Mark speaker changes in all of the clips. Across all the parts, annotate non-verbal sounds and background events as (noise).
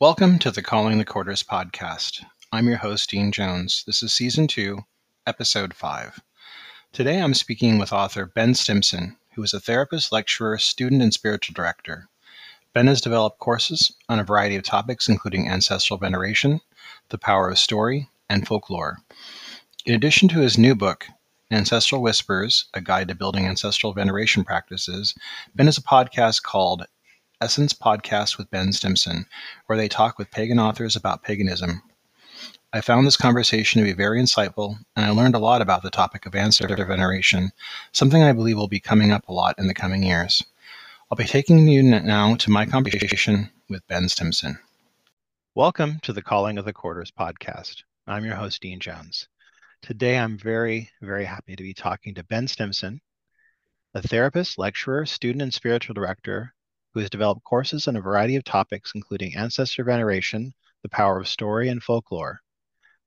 Speaker 1: Welcome to the Calling the Quarters podcast. I'm your host, Dean Jones. This is season two, episode five. Today I'm speaking with author Ben Stimpson, who is a therapist, lecturer, student, and spiritual director. Ben has developed courses on a variety of topics, including ancestral veneration, the power of story, and folklore. In addition to his new book, Ancestral Whispers A Guide to Building Ancestral Veneration Practices, Ben has a podcast called Essence Podcast with Ben Stimpson, where they talk with pagan authors about paganism. I found this conversation to be very insightful, and I learned a lot about the topic of ancestor veneration, something I believe will be coming up a lot in the coming years. I'll be taking you now to my conversation with Ben Stimpson. Welcome to the Calling of the Quarters podcast. I'm your host, Dean Jones. Today, I'm very, very happy to be talking to Ben Stimpson, a therapist, lecturer, student, and spiritual director who has developed courses on a variety of topics, including ancestor veneration, the power of story, and folklore.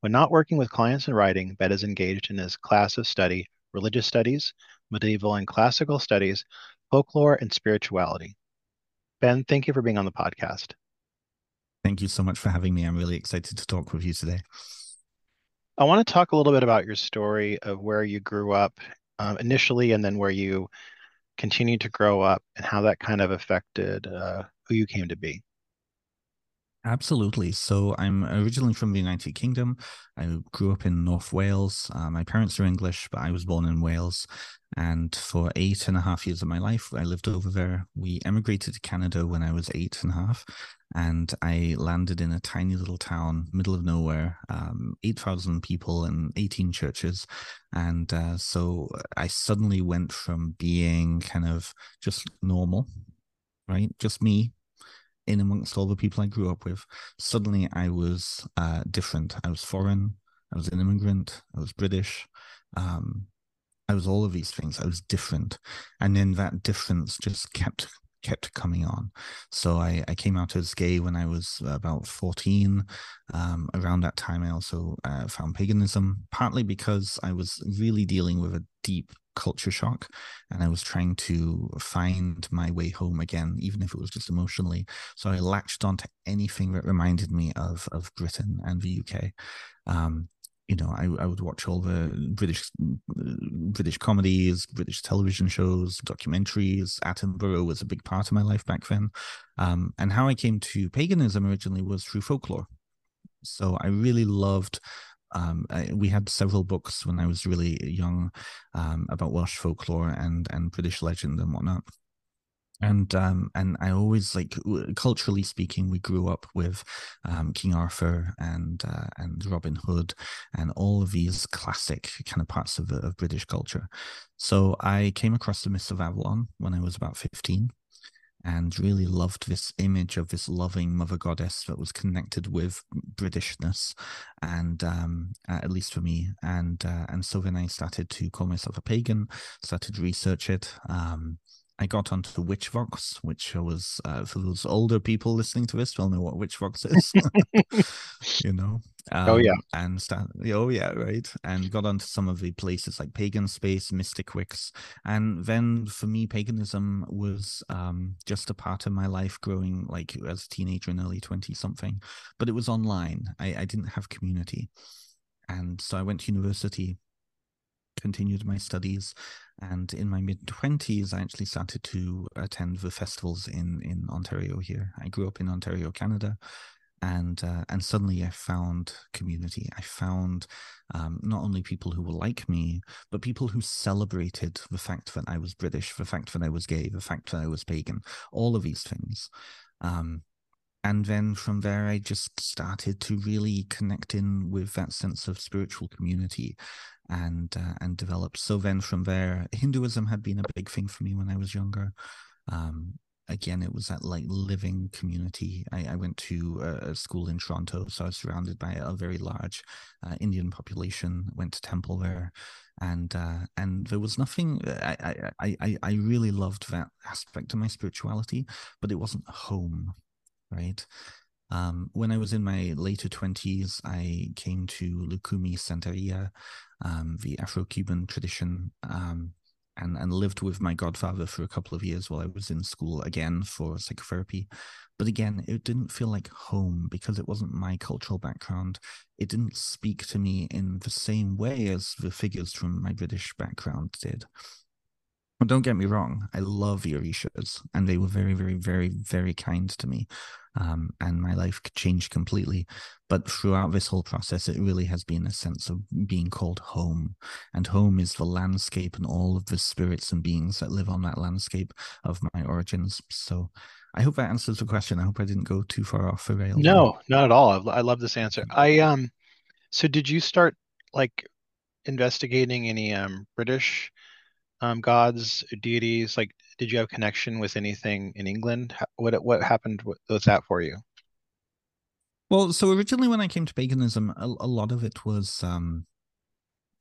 Speaker 1: When not working with clients in writing, Ben is engaged in his class of study religious studies, medieval and classical studies, folklore, and spirituality. Ben, thank you for being on the podcast.
Speaker 2: Thank you so much for having me. I'm really excited to talk with you today.
Speaker 1: I want to talk a little bit about your story of where you grew up um, initially and then where you continued to grow up and how that kind of affected uh, who you came to be.
Speaker 2: Absolutely. So I'm originally from the United Kingdom. I grew up in North Wales. Uh, my parents are English, but I was born in Wales. And for eight and a half years of my life, I lived over there. We emigrated to Canada when I was eight and a half. And I landed in a tiny little town, middle of nowhere, um, 8,000 people and 18 churches. And uh, so I suddenly went from being kind of just normal, right? Just me, in amongst all the people I grew up with, suddenly I was uh, different. I was foreign. I was an immigrant. I was British. Um, I was all of these things. I was different, and then that difference just kept kept coming on. So I, I came out as gay when I was about 14. Um, around that time, I also uh, found paganism, partly because I was really dealing with a deep culture shock and I was trying to find my way home again, even if it was just emotionally. So I latched onto anything that reminded me of of Britain and the UK. Um, you know, I, I would watch all the British British comedies, British television shows, documentaries. Attenborough was a big part of my life back then. Um, and how I came to paganism originally was through folklore. So I really loved um, I, we had several books when I was really young um, about Welsh folklore and and British legend and whatnot. And um, and I always like culturally speaking, we grew up with um, King Arthur and uh, and Robin Hood and all of these classic kind of parts of, of British culture. So I came across the Mists of Avalon when I was about fifteen, and really loved this image of this loving mother goddess that was connected with Britishness, and um, at least for me. And uh, and so then I started to call myself a pagan, started to research it. Um, I got onto the Witchvox, which was uh, for those older people listening to this, they'll know what Witchvox is. (laughs) (laughs) you know.
Speaker 1: Um, oh yeah.
Speaker 2: And start, oh yeah, right. And got onto some of the places like Pagan Space, Mystic Wicks, and then for me, paganism was um, just a part of my life growing like as a teenager and early twenty something, but it was online. I, I didn't have community, and so I went to university continued my studies and in my mid 20s i actually started to attend the festivals in in ontario here. I grew up in ontario canada and uh, and suddenly i found community. I found um, not only people who were like me but people who celebrated the fact that i was british the fact that i was gay the fact that i was pagan all of these things. Um, and then from there i just started to really connect in with that sense of spiritual community and uh, and developed. So then from there, Hinduism had been a big thing for me when I was younger. Um, again, it was that like living community. I, I went to a, a, school in Toronto, so I was surrounded by a very large uh, Indian population. Went to temple there, and uh, and there was nothing. I, I I I really loved that aspect of my spirituality, but it wasn't home, right? Um, when I was in my later 20s, I came to Lukumi Santeria, um, the Afro Cuban tradition. Um, and and lived with my godfather for a couple of years while I was in school again for psychotherapy. But again, it didn't feel like home because it wasn't my cultural background. It didn't speak to me in the same way as the figures from my British background did. But don't get me wrong, I love the Orishas, and they were very, very, very, very kind to me. Um, and my life changed completely. But throughout this whole process, it really has been a sense of being called home. And home is the landscape and all of the spirits and beings that live on that landscape of my origins. So I hope that answers the question. I hope I didn't go too far off the rails.
Speaker 1: No, not at all. I, I love this answer. I um, so did you start like investigating any um British um gods, deities? Like, did you have connection with anything in England? What what happened with that for you?
Speaker 2: Well, so originally when I came to paganism, a, a lot of it was um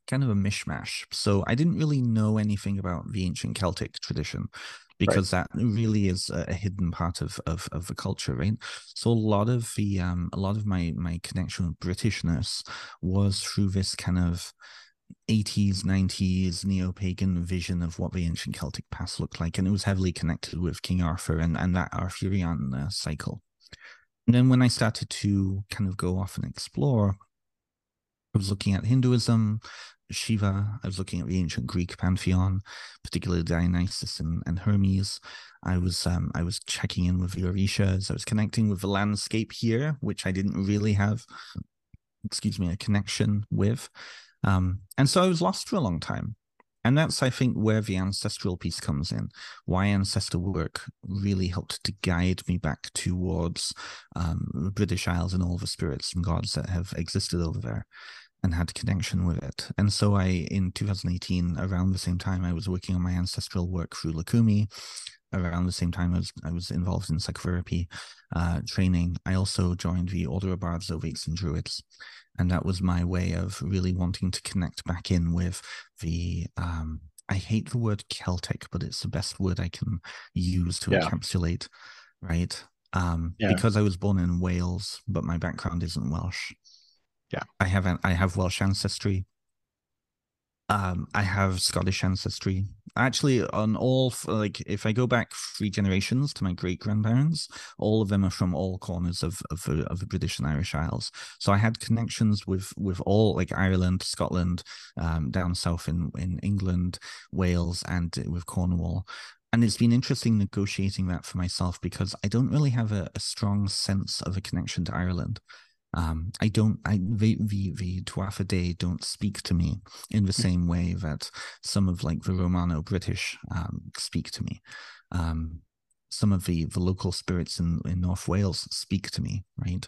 Speaker 2: kind of a mishmash. So I didn't really know anything about the ancient Celtic tradition because right. that really is a, hidden part of, of of the culture, right? So a lot of the um a lot of my my connection with Britishness was through this kind of 80s 90s neo-pagan vision of what the ancient celtic past looked like and it was heavily connected with king arthur and, and that arthurian uh, cycle and then when i started to kind of go off and explore I was looking at Hinduism, Shiva. I was looking at the ancient Greek pantheon, particularly Dionysus and, and Hermes. I was um, I was checking in with the Orishas. I was connecting with the landscape here, which I didn't really have, excuse me, a connection with. Um, and so I was lost for a long time. And that's, I think, where the ancestral piece comes in. Why ancestor work really helped to guide me back towards um, the British Isles and all the spirits and gods that have existed over there and had connection with it. And so I, in 2018, around the same time, I was working on my ancestral work through Lukumi. Around the same time, I was I was involved in psychotherapy uh, training. I also joined the Order of Bards, Ovates, and Druids, and that was my way of really wanting to connect back in with the. Um, I hate the word Celtic, but it's the best word I can use to yeah. encapsulate, right? Um, yeah. Because I was born in Wales, but my background isn't Welsh
Speaker 1: yeah
Speaker 2: i have an, i have welsh ancestry um i have scottish ancestry. Actually on all like if i go back three generations to my great grandparents all of them are from all corners of of, of the british and irish isles. So i had connections with with all like ireland scotland um down south in in england wales and with cornwall. And it's been interesting negotiating that for myself because I don't really have a, a strong sense of a connection to Ireland. Um, I don't, I the the the Tuatha Dé don't speak to me in the mm. same way that some of like the Romano British um, speak to me. Um, some of the the local spirits in in North Wales speak to me, right?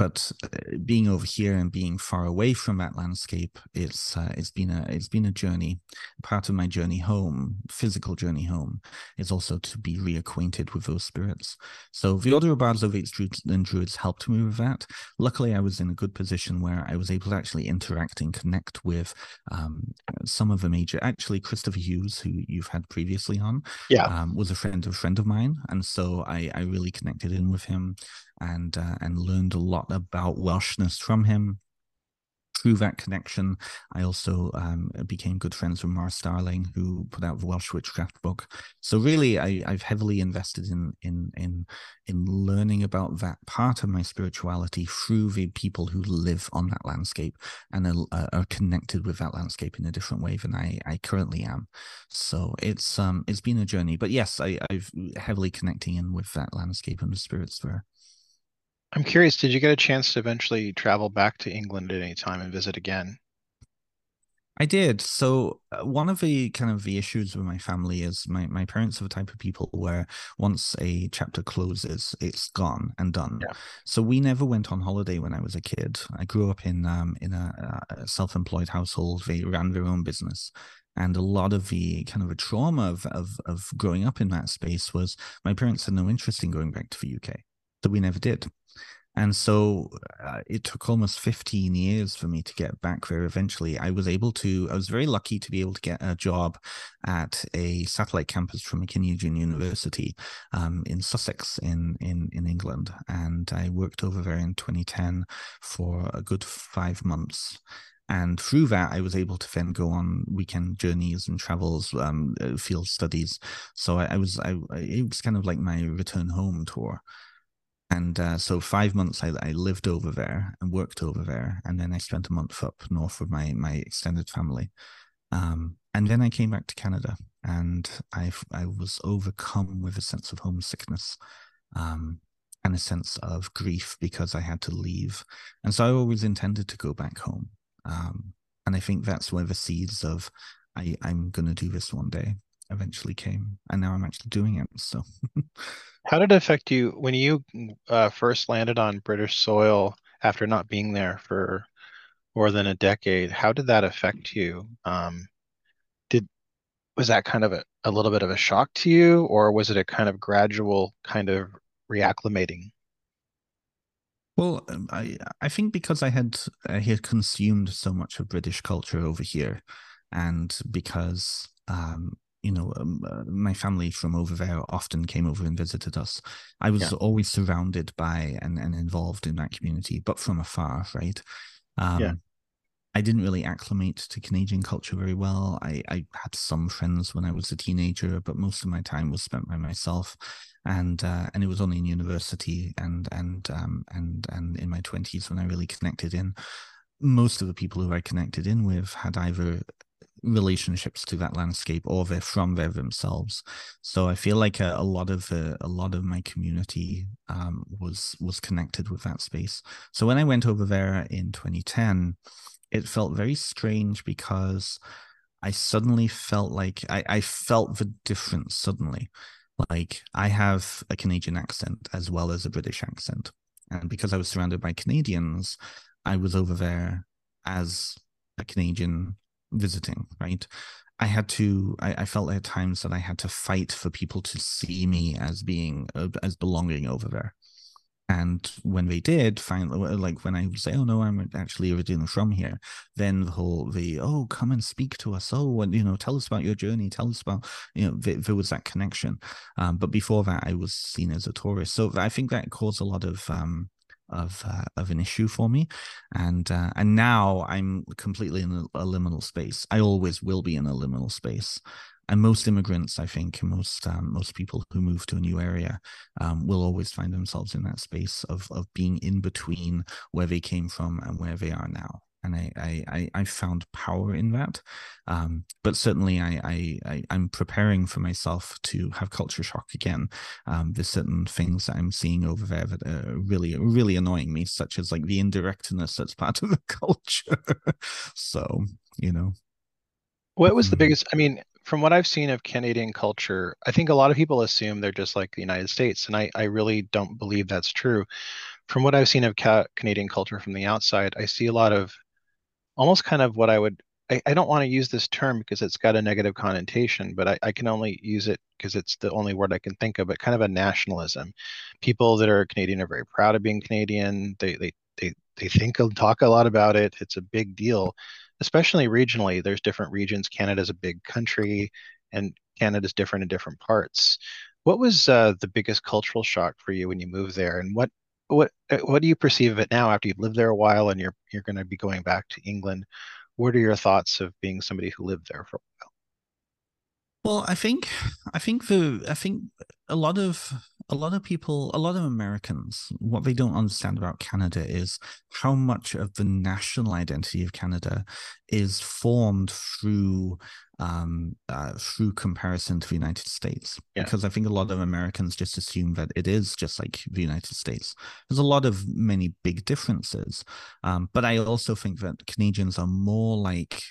Speaker 2: But uh, being over here and being far away from that landscape it's uh, it's been a it's been a journey. Part of my journey home physical journey home is also to be reacquainted with those spirits. So the order of bards of druids and druids helped me with that. Luckily i was in a good position where i was able to actually interact and connect with um, some of the major actually Kristoffer Hughes who you've had previously on
Speaker 1: yeah.
Speaker 2: um, was a friend of a friend of mine. And so i i really connected in with him and uh, and learned a lot about Welshness from him. Through that connection, I also um, became good friends with Mhara Starling, who put out the Welsh Witchcraft book. So really, I, have heavily invested in in in in learning about that part of my spirituality through the people who live on that landscape and are, are connected with that landscape in a different way than I, I currently am. So it's um it's been a journey, but yes, I, I've heavily connecting in with that landscape and the spirits there.
Speaker 1: I'm curious, did you get a chance to eventually travel back to England at any time and visit again?
Speaker 2: I did. So uh, one of the kind of the issues with my family is my, my parents are the type of people where once a chapter closes, it's gone and done.
Speaker 1: Yeah.
Speaker 2: So we never went on holiday when I was a kid. I grew up in um in a, a self-employed household. They ran their own business. And a lot of the kind of a trauma of, of of growing up in that space was my parents had no interest in going back to the UK. So we never did. And so uh, it took almost 15 years for me to get back there. Eventually, I was able to, I was very lucky to be able to get a job at a satellite campus from Mackenzie University um, in Sussex in, in, in England. And I worked over there in 2010 for a good five months. And through that, I was able to then go on weekend journeys and travels, um, uh, field studies. So I, I was, I, it was kind of like my return home tour. And uh, so five months I, I lived over there and worked over there, and then I spent a month up north with my my extended family. Um, and then I came back to Canada, and I I was overcome with a sense of homesickness, um, and a sense of grief because I had to leave. And so I always intended to go back home. Um, and I think that's where the seeds of I I'm going to do this one day eventually came, and now I'm actually doing it. So. (laughs)
Speaker 1: How did it affect you when you uh, first landed on British soil after not being there for more than a decade? How did that affect you? Um, did was that kind of a, a little bit of a shock to you, or was it a kind of gradual kind of reacclimating?
Speaker 2: Well, um, I I think because I had I had consumed so much of British culture over here, and because um, you know, um, uh, my family from over there often came over and visited us. I was yeah. always surrounded by and, and involved in that community, but from afar, right? Um, yeah. I didn't really acclimate to Canadian culture very well. I, I had some friends when I was a teenager, but most of my time was spent by myself, and uh, and it was only in university and and um, and and in my twenties when I really connected in. Most of the people who I connected in with had either relationships to that landscape or they're from there themselves. So i feel like a, a lot of a lot of my community um, was was connected with that space. So when i went over there in 2010 it felt very strange because i suddenly felt like i, I felt the difference suddenly. Like i have a canadian accent as well as a british accent. And because i was surrounded by canadians i was over there as a canadian visiting, right? I had to, I, I, felt at times that I had to fight for people to see me as being, uh, as belonging over there. And when they did finally, like when I would say, "Oh no, I'm actually originally from here," then the whole the "Oh, come and speak to us," "Oh, and you know, tell us about your journey," "Tell us about," you know, there, there was that connection. Um, but before that, I was seen as a tourist, so I think that caused a lot of um, of uh, of an issue for me, and uh, and now I'm completely in a, a liminal space. I always will be in a liminal space, and most immigrants, I think, most um, most people who move to a new area um, will always find themselves in that space of of being in between where they came from and where they are now and I I I found power in that. Um, but certainly, I, I I am preparing for myself to have culture shock again. Um, there's certain things that I'm seeing over there that are really really annoying me, such as like the indirectness that's part of the (laughs) culture. so you know,
Speaker 1: what was the mm-hmm. biggest? I mean, from what I've seen of Canadian culture, I think a lot of people assume they're just like the United States, and I I really don't believe that's true. From what I've seen of ca- Canadian culture from the outside, I see a lot of almost kind of what I would I, I don't want to use this term because it's got a negative connotation, but I, I can only use it because it's the only word I can think of, but kind of a nationalism. People that are Canadian are very proud of being Canadian. They they they they think and talk a lot about it. It's a big deal, especially regionally. There's different regions. Canada's a big country and Canada's different in different parts. What was uh, the biggest cultural shock for you when you moved there, and what what uh, what do you perceive of it now after you've lived there a while and you're you're going to be going back to England? What are your thoughts of being somebody who lived there for a while?
Speaker 2: Well, I think I think the I think a lot of a lot of people, a lot of Americans, what they don't understand about Canada is how much of the national identity of Canada is formed through um, uh, through comparison to the United States. Yeah. Because I think a lot of Americans just assume that it is just like the United States. There's a lot of many big differences, um, but I also think that Canadians are more like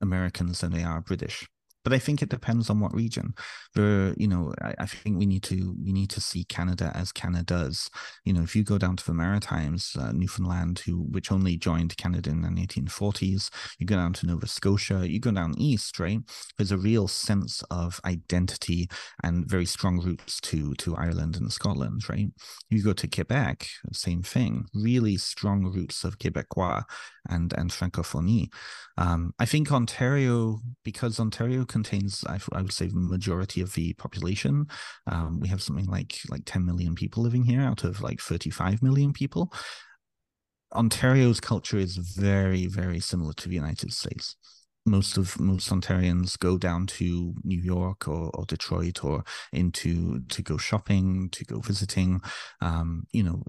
Speaker 2: Americans than they are British but I think it depends on what region. You know, I, I, think we need to we need to see Canada as Canada's. You know, if you go down to the Maritimes, uh, Newfoundland, who which only joined Canada in the 1840s, you go down to Nova Scotia, you go down east, right? There's a real sense of identity and very strong roots to to Ireland and Scotland, right? You go to Quebec, same thing, really strong roots of Quebecois and and francophonie. Um, I think Ontario, because Ontario contains, I, I, would say, the majority of the population. Um, we have something like like 10 million people living here out of like 35 million people. Ontario's culture is very, very similar to the United States most of most Ontarians go down to New York or, or Detroit or into to go shopping, to go visiting. Um, you know,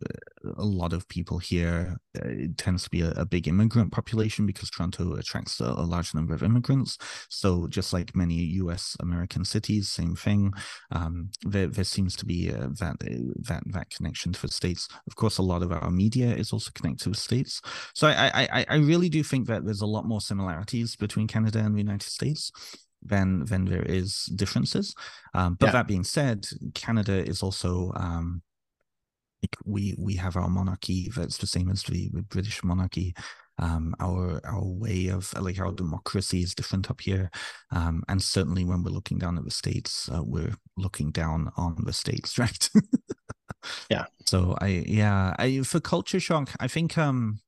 Speaker 2: a lot of people here. Uh, it tends to be a, a, big immigrant population because Toronto attracts a, a, large number of immigrants. So just like many U.S. American cities, same thing. Um, there, there seems to be uh, that uh, that that connection to the states. Of course, a lot of our media is also connected to the states. So I I, I really do think that there's a lot more similarities between Canada and the United States than than there is differences. Um, but yeah. that being said, Canada is also um, we we have our monarchy that's the same as the, the British monarchy. Um, our our way of like our democracy is different up here, um, and certainly when we're looking down at the states, uh, we're looking down on the states, (laughs) right?
Speaker 1: yeah.
Speaker 2: So I yeah I for culture shock, I think um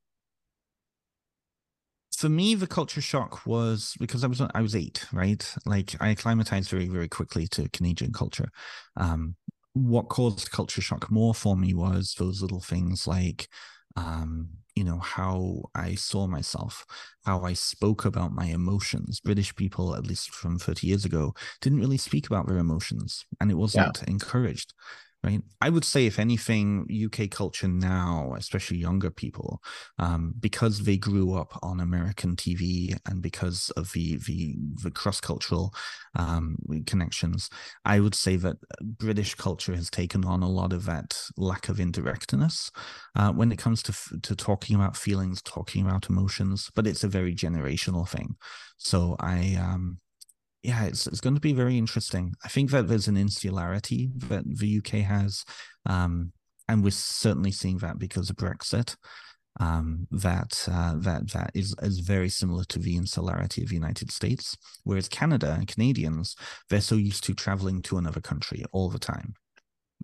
Speaker 2: for me, the culture shock was because I was I was eight, right? Like I acclimatized very very quickly to Canadian culture. Um, what caused culture shock more for me was those little things like, um, you know, how I saw myself, how I spoke about my emotions. British people, at least from 30 years ago, didn't really speak about their emotions, and it wasn't yeah. encouraged right? I would say, if anything, UK culture now, especially younger people, um, because they grew up on American TV and because of the the, the cross cultural um, connections, I would say that British culture has taken on a lot of that lack of indirectness uh, when it comes to to talking about feelings, talking about emotions. But it's a very generational thing. So I um, yeah, it's it's going to be very interesting. I think that there's an insularity that the UK has, um, and we're certainly seeing that because of Brexit. Um, that uh, that that is is very similar to the insularity of the United States, whereas Canada and Canadians they're so used to traveling to another country all the time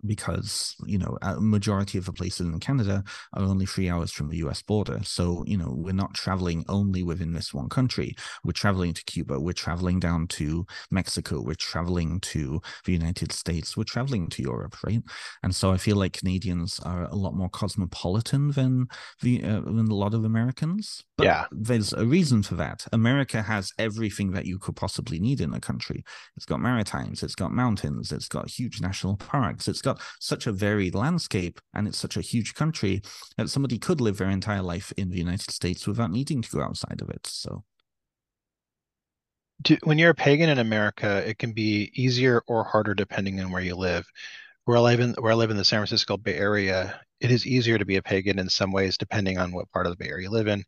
Speaker 2: because you know a majority of the places in Canada are only three hours from the U.S. border. So you know we're not traveling only within this one country. We're traveling to Cuba. We're traveling down to Mexico. We're traveling to the United States. We're traveling to Europe, right? And so I feel like Canadians are a lot more cosmopolitan than the uh, than a lot of Americans. But
Speaker 1: yeah,
Speaker 2: there's a reason for that. America has everything that you could possibly need in a country. It's got maritimes. It's got mountains. It's got huge national parks. It's got such a varied landscape and it's such a huge country that somebody could live their entire life in the United States without needing to go outside of it. So
Speaker 1: when you're a pagan in America, it can be easier or harder depending on where you live. Where I live in where I live in the San Francisco Bay Area, it is easier to be a pagan in some ways depending on what part of the Bay Area you live in.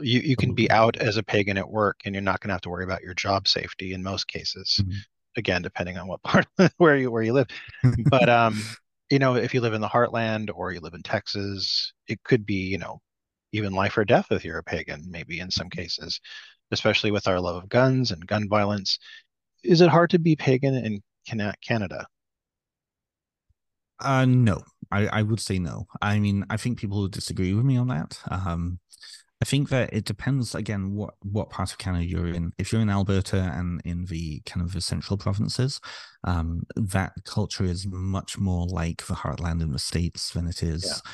Speaker 1: You you can be out as a pagan at work and you're not going to have to worry about your job safety in most cases. Mm-hmm again depending on what part (laughs) where you where you live but um you know if you live in the heartland or you live in texas it could be you know even life or death if you're a pagan maybe in some cases especially with our love of guns and gun violence is it hard to be pagan in canada
Speaker 2: uh no I, I would say no. I mean, I think people would disagree with me on that. Um, I think that it depends again what what part of Canada you're in. If you're in Alberta and in the kind of the central provinces, um, that culture is much more like the heartland in the states than it is yeah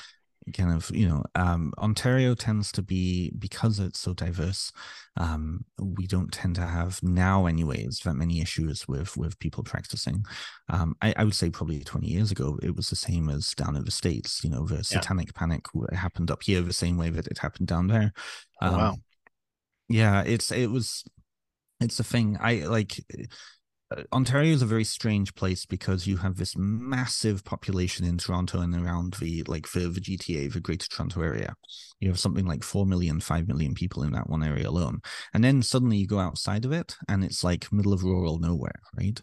Speaker 2: kind of you know um, ontario tends to be because it's so diverse um, we don't tend to have now anyways that many issues with with people practicing. Um, I, I, would say probably 20 years ago it was the same as down in the states you know the satanic yeah. panic happened up here the same way that it happened down there.
Speaker 1: Oh, wow.
Speaker 2: Um, yeah it's it was it's a thing. I like Uh, Ontario is a very strange place because you have this massive population in Toronto and around the like for the GTA, the Greater Toronto area. You have something like 4 million, 5 million people in that one area alone. And then suddenly you go outside of it and it's like middle of rural nowhere, right?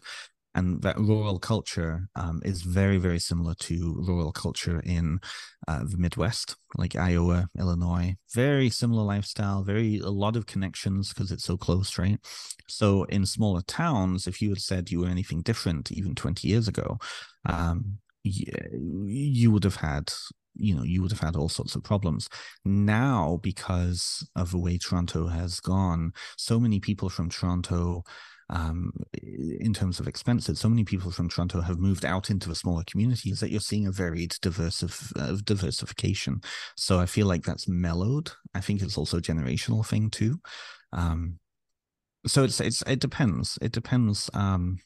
Speaker 2: And that rural culture um, is very very similar to rural culture in uh, the midwest like iowa illinois. Very similar lifestyle very a lot of connections because it's so close right? So in smaller towns if you had said you were anything different even 20 years ago um, you would have had you know you would have had all sorts of problems. Now because of the way toronto has gone so many people from toronto um, in terms of expenses. So many people from Toronto have moved out into the smaller communities that you're seeing a varied diversif- uh, diversification. So I feel like that's mellowed. I think it's also a generational thing too. Um, so it's it's it depends. It depends. Um,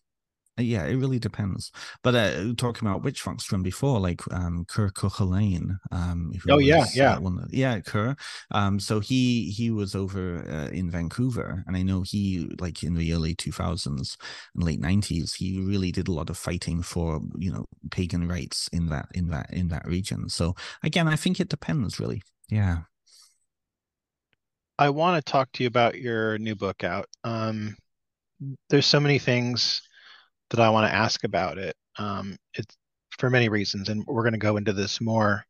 Speaker 2: yeah, it really depends. But uh, talking about Witchvox from before, like um, Kerr Cuhulain, um,
Speaker 1: oh yeah, yeah,
Speaker 2: uh, one, yeah, Kerr. Um, so he he was over uh, in Vancouver, and I know he like in the early two thousands and late nineties, he really did a lot of fighting for you know pagan rights in that in that in that region. So again, I think it depends really. Yeah.
Speaker 1: I want to talk to you about your new book out. Um, there's so many things that I want to ask about it. Um, it's for many reasons, and we're going to go into this more.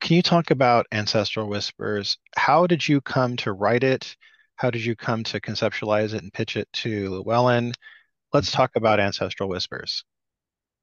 Speaker 1: Can you talk about Ancestral Whispers? How did you come to write it? How did you come to conceptualize it and pitch it to Llewellyn? Let's talk about Ancestral Whispers.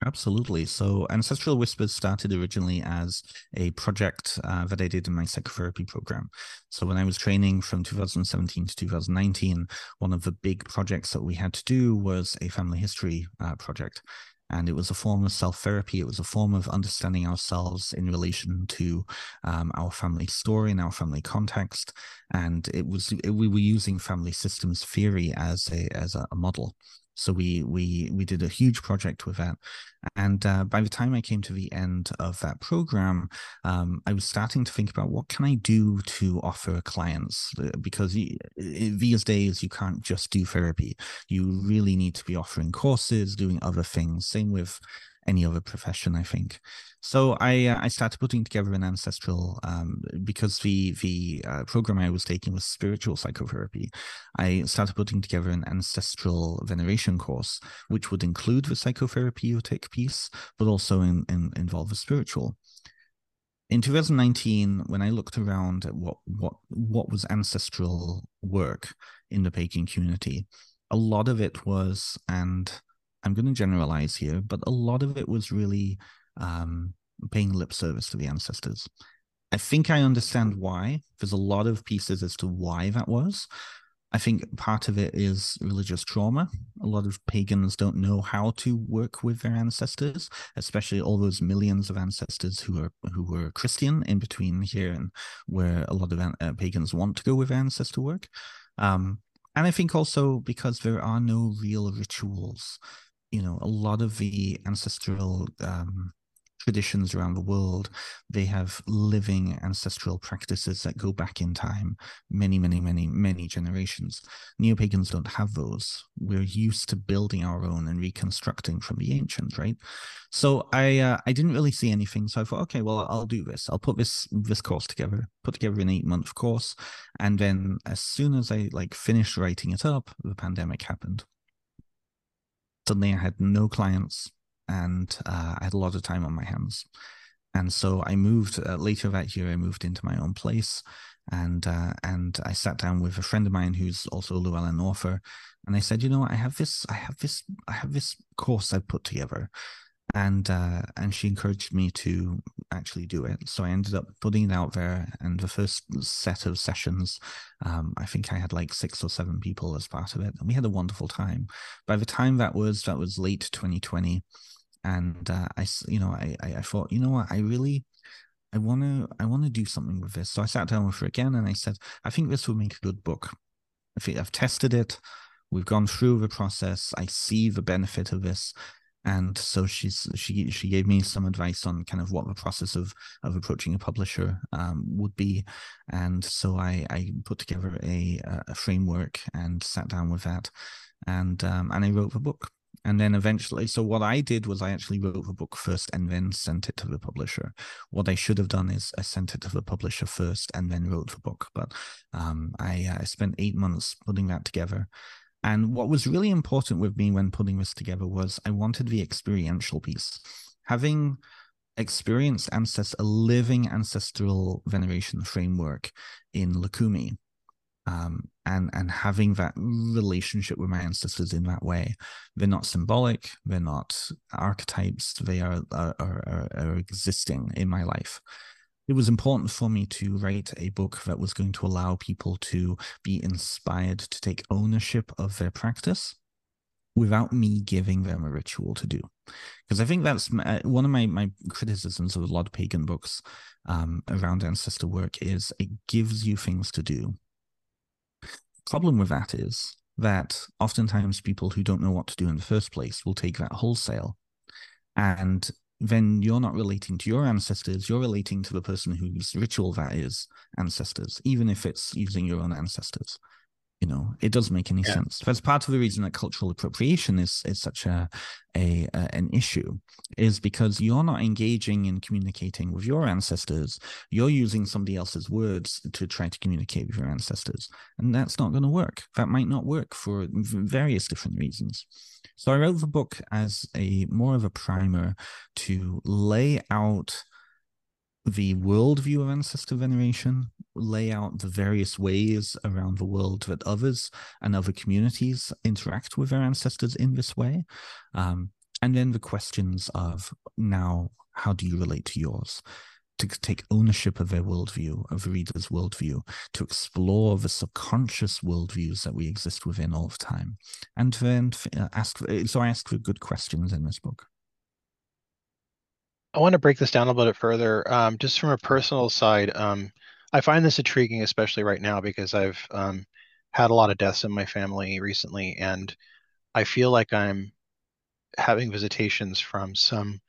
Speaker 2: Absolutely. So, Ancestral Whispers started originally as a project uh, that I did in my psychotherapy program. So, when I was training from 2017 to 2019, one of the big projects that we had to do was a family history uh, project. And it was a form of self therapy. It was a form of understanding ourselves in relation to um, our family story and our family context. And it was it, we were using family systems theory as a as a model. So we we we did a huge project with that, and uh, by the time I came to the end of that program, um, I was starting to think about what can I do to offer clients uh, because these days you can't just do therapy. You really need to be offering courses, doing other things. Same with any other profession, I think. So I uh, I started putting together an ancestral um, because the the uh, program I was taking was spiritual psychotherapy. I started putting together an ancestral veneration course, which would include the psychotherapeutic piece, but also in, in, involve the spiritual. In 2019, when I looked around at what what what was ancestral work in the pagan community, a lot of it was and I'm going to generalize here, but a lot of it was really um, paying lip service to the ancestors. I think I understand why. There's a lot of pieces as to why that was. I think part of it is religious trauma. A lot of pagans don't know how to work with their ancestors, especially all those millions of ancestors who are who were Christian in between here and where a lot of uh, pagans want to go with ancestor work. Um, and I think also because there are no real rituals you know a lot of the ancestral um, traditions around the world they have living ancestral practices that go back in time many many many many generations. Neo-pagans don't have those. We're used to building our own and reconstructing from the ancients right? So i uh, i didn't really see anything so i thought okay well i'll do this. I'll put this this course together put together an eight month course and then as soon as i like finished writing it up the pandemic happened suddenly I had no clients and uh, I had a lot of time on my hands. And so I moved uh, later that year. I moved into my own place, and uh, and I sat down with a friend of mine who's also a Llewellyn author, and I said, you know, I have this, I have this, I have this course I put together, and uh, and she encouraged me to actually do it. So I ended up putting it out there, and the first set of sessions, um, I think I had like six or seven people as part of it, and we had a wonderful time. By the time that was that was late 2020, and uh, I you know I, I I thought you know what I really I want to I want to do something with this. So I sat down with her again, and I said I think this would make a good book. I think I've tested it. We've gone through the process. I see the benefit of this and so she's she she gave me some advice on kind of what the process of of approaching a publisher um, would be. And so i i put together a a framework and sat down with that. And um, and i wrote the book. And then eventually so what i did was i actually wrote the book first and then sent it to the publisher. What i should have done is i sent it to the publisher first and then wrote the book. But um, i uh, i spent eight months putting that together and what was really important with me when putting this together was I wanted the experiential piece. Having experienced ancest- a living ancestral veneration framework in Lukumi, um, and and having that relationship with my ancestors in that way. They're not symbolic. They're not archetypes. They are are, are, are existing in my life. It was important for me to write a book that was going to allow people to be inspired to take ownership of their practice without me giving them a ritual to do. Because i think that's uh, one of my my criticisms of a lot of pagan books um, around ancestor work is it gives you things to do. Problem with that is that oftentimes people who don't know what to do in the first place will take that wholesale and then you're not relating to your ancestors you're relating to the person whose ritual that is ancestors even if it's using your own ancestors you know it doesn't make any yeah. sense. That's part of the reason that cultural appropriation is is such a, a, a an issue is because you're not engaging in communicating with your ancestors. You're using somebody else's words to try to communicate with your ancestors. And that's not going to work. That might not work for various different reasons. So i wrote the book as a more of a primer to lay out the worldview of ancestor veneration, lay out the various ways around the world that others and other communities interact with their ancestors in this way. Um, and then the questions of now, how do you relate to yours? To take ownership of their worldview, of the reader's worldview, to explore the subconscious worldviews that we exist within all the time. And then uh, ask, so I ask for good questions in this book.
Speaker 1: I want to break this down a little bit further. Um, just from a personal side, um, I find this intriguing, especially right now, because I've um, had a lot of deaths in my family recently, and I feel like I'm having visitations from some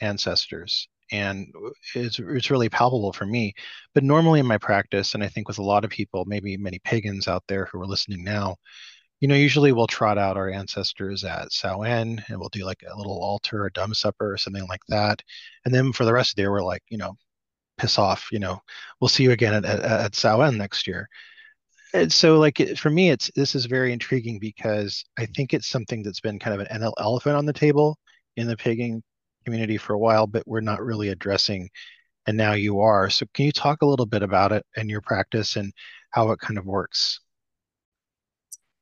Speaker 1: ancestors, and it's it's really palpable for me. But normally in my practice, and I think with a lot of people, maybe many pagans out there who are listening now, you know, usually we'll trot out our ancestors at Samhain and we'll do like a little altar, a dumb supper, or something like that. And then for the rest of the year, we're like, you know, piss off, you know, we'll see you again at, at, at Samhain next year. And so like for me, it's, this is very intriguing because I think it's something that's been kind of an elephant on the table in the pagan community for a while, but we're not really addressing. And now you are. So can you talk a little bit about it and your practice and how it kind of works?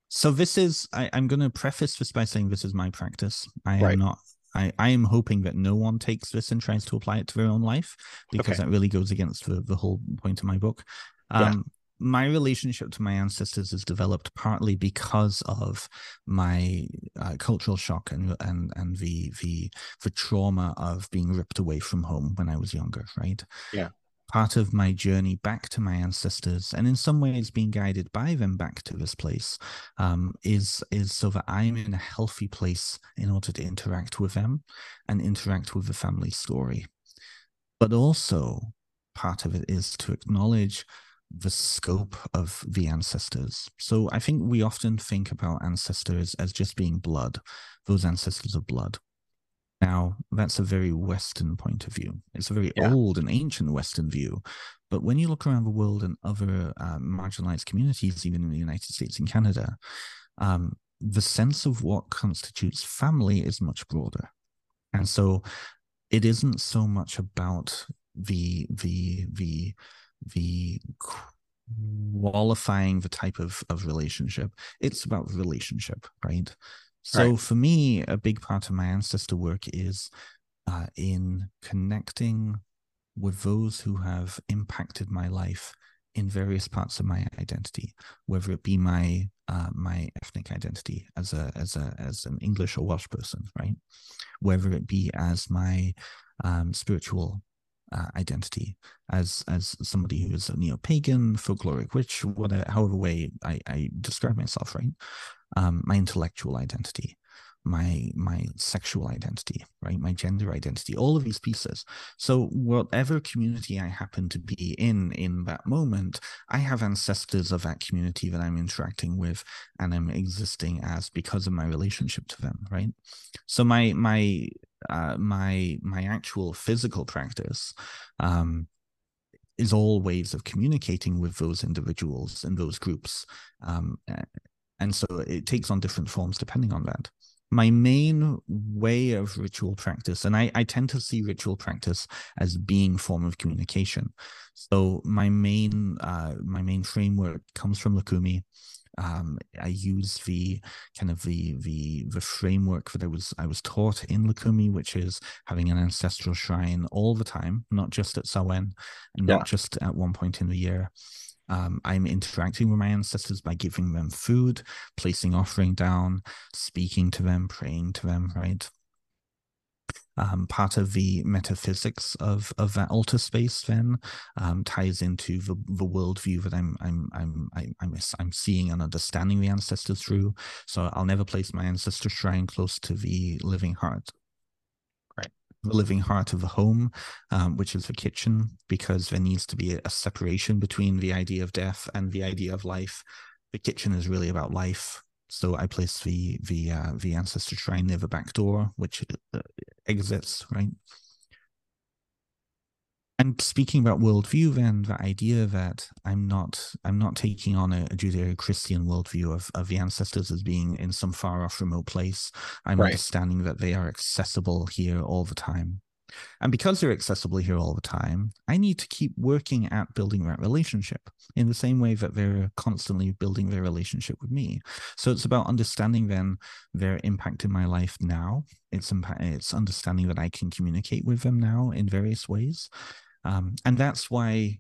Speaker 2: So this is I, am going to preface this by saying this is my practice. I right. am not. I, I am hoping that no one takes this and tries to apply it to their own life because okay. that really goes against the, the whole point of my book. Um, yeah. My relationship to my ancestors is developed partly because of my uh, cultural shock and and and the the the trauma of being ripped away from home when I was younger. Right.
Speaker 1: Yeah
Speaker 2: part of my journey back to my ancestors and in some ways being guided by them back to this place um, is is so that i'm in a healthy place in order to interact with them and interact with the family story but also part of it is to acknowledge the scope of the ancestors. So I think we often think about ancestors as just being blood, those ancestors of blood. Now, that's a very Western point of view. It's a very yeah. old and ancient Western view. But when you look around the world and other uh, marginalized communities, even in the United States and Canada, um, the sense of what constitutes family is much broader. And so it isn't so much about the the the the qualifying the type of, of relationship. It's about the relationship, right? So right. for me, a big part of my ancestor work is uh, in connecting with those who have impacted my life in various parts of my identity, whether it be my uh, my ethnic identity as a as a as an English or Welsh person, right? Whether it be as my um, spiritual uh, identity, as as somebody who is a neo pagan, folkloric witch, whatever, however way I, I describe myself, right? Um, my intellectual identity my my sexual identity right? My gender identity all of these pieces. So whatever community i happen to be in in that moment i have ancestors of that community that i'm interacting with and i'm existing as because of my relationship to them right? So my my uh, my my actual physical practice um, is all ways of communicating with those individuals and those groups um, and so it takes on different forms depending on that. My main way of ritual practice, and I, I tend to see ritual practice as being form of communication. So my main uh, my main framework comes from Lukumi. um, I use the kind of the the the framework that I was I was taught in Lukumi, which is having an ancestral shrine all the time, not just at Samhain, not yeah. just at one point in the year. Um, I'm interacting with my ancestors by giving them food, placing offering down, speaking to them, praying to them, right? um, part of the metaphysics of of that altar space then um, ties into the the worldview that I'm I'm I'm I'm I'm seeing and understanding the ancestors through. So I'll never place my ancestor shrine close to the living heart. The living heart of the home, um, which is the kitchen, because there needs to be a, separation between the idea of death and the idea of life. The kitchen is really about life so I place the the uh, the ancestor shrine near the back door, which uh, exits right. And speaking about worldview, then the idea that I'm not I'm not taking on a, a Judeo-Christian worldview of, of the ancestors as being in some far off remote place. I'm right. understanding that they are accessible here all the time. And because they're accessible here all the time, I need to keep working at building that relationship in the same way that they're constantly building their relationship with me. So it's about understanding then their impact in my life now. It's impact, it's understanding that I can communicate with them now in various ways. Um, and that's why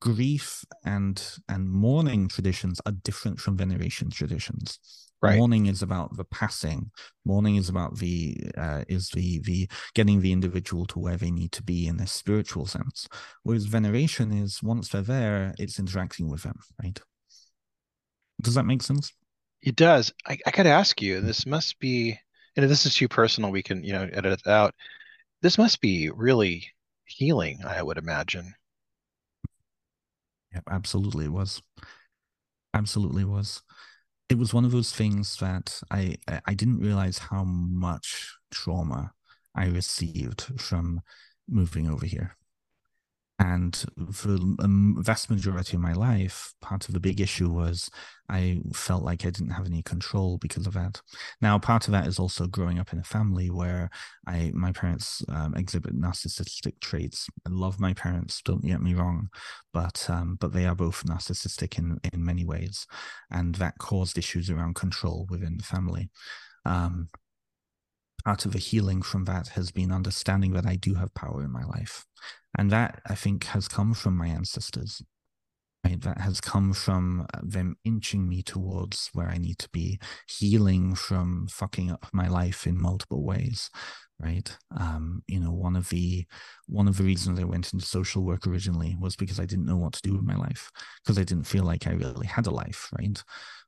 Speaker 2: grief and and mourning traditions are different from veneration traditions Right. Mourning is about the passing. Mourning is about the uh, is the the getting the individual to where they need to be in a spiritual sense. Whereas veneration is once they're there, it's interacting with them, right? Does that make sense?
Speaker 1: It does. I, I got to ask you. This must be, and if this is too personal. We can you know edit it out. This must be really healing. I would imagine.
Speaker 2: Yeah, absolutely, it was. Absolutely it was it was one of those things that I I didn't realize how much trauma I received from moving over here. And for the vast majority of my life, part of the big issue was I felt like I didn't have any control because of that. Now, part of that is also growing up in a family where I my parents um, exhibit narcissistic traits. I love my parents, don't get me wrong, but um, but they are both narcissistic in in many ways, and that caused issues around control within the family. Um, part of the healing from that has been understanding that I do have power in my life. And that I think has come from my ancestors. Right? That has come from uh, them inching me towards where I need to be, healing from fucking up my life in multiple ways right um you know one of the one of the reasons i went into social work originally was because i didn't know what to do with my life because i didn't feel like i really had a life right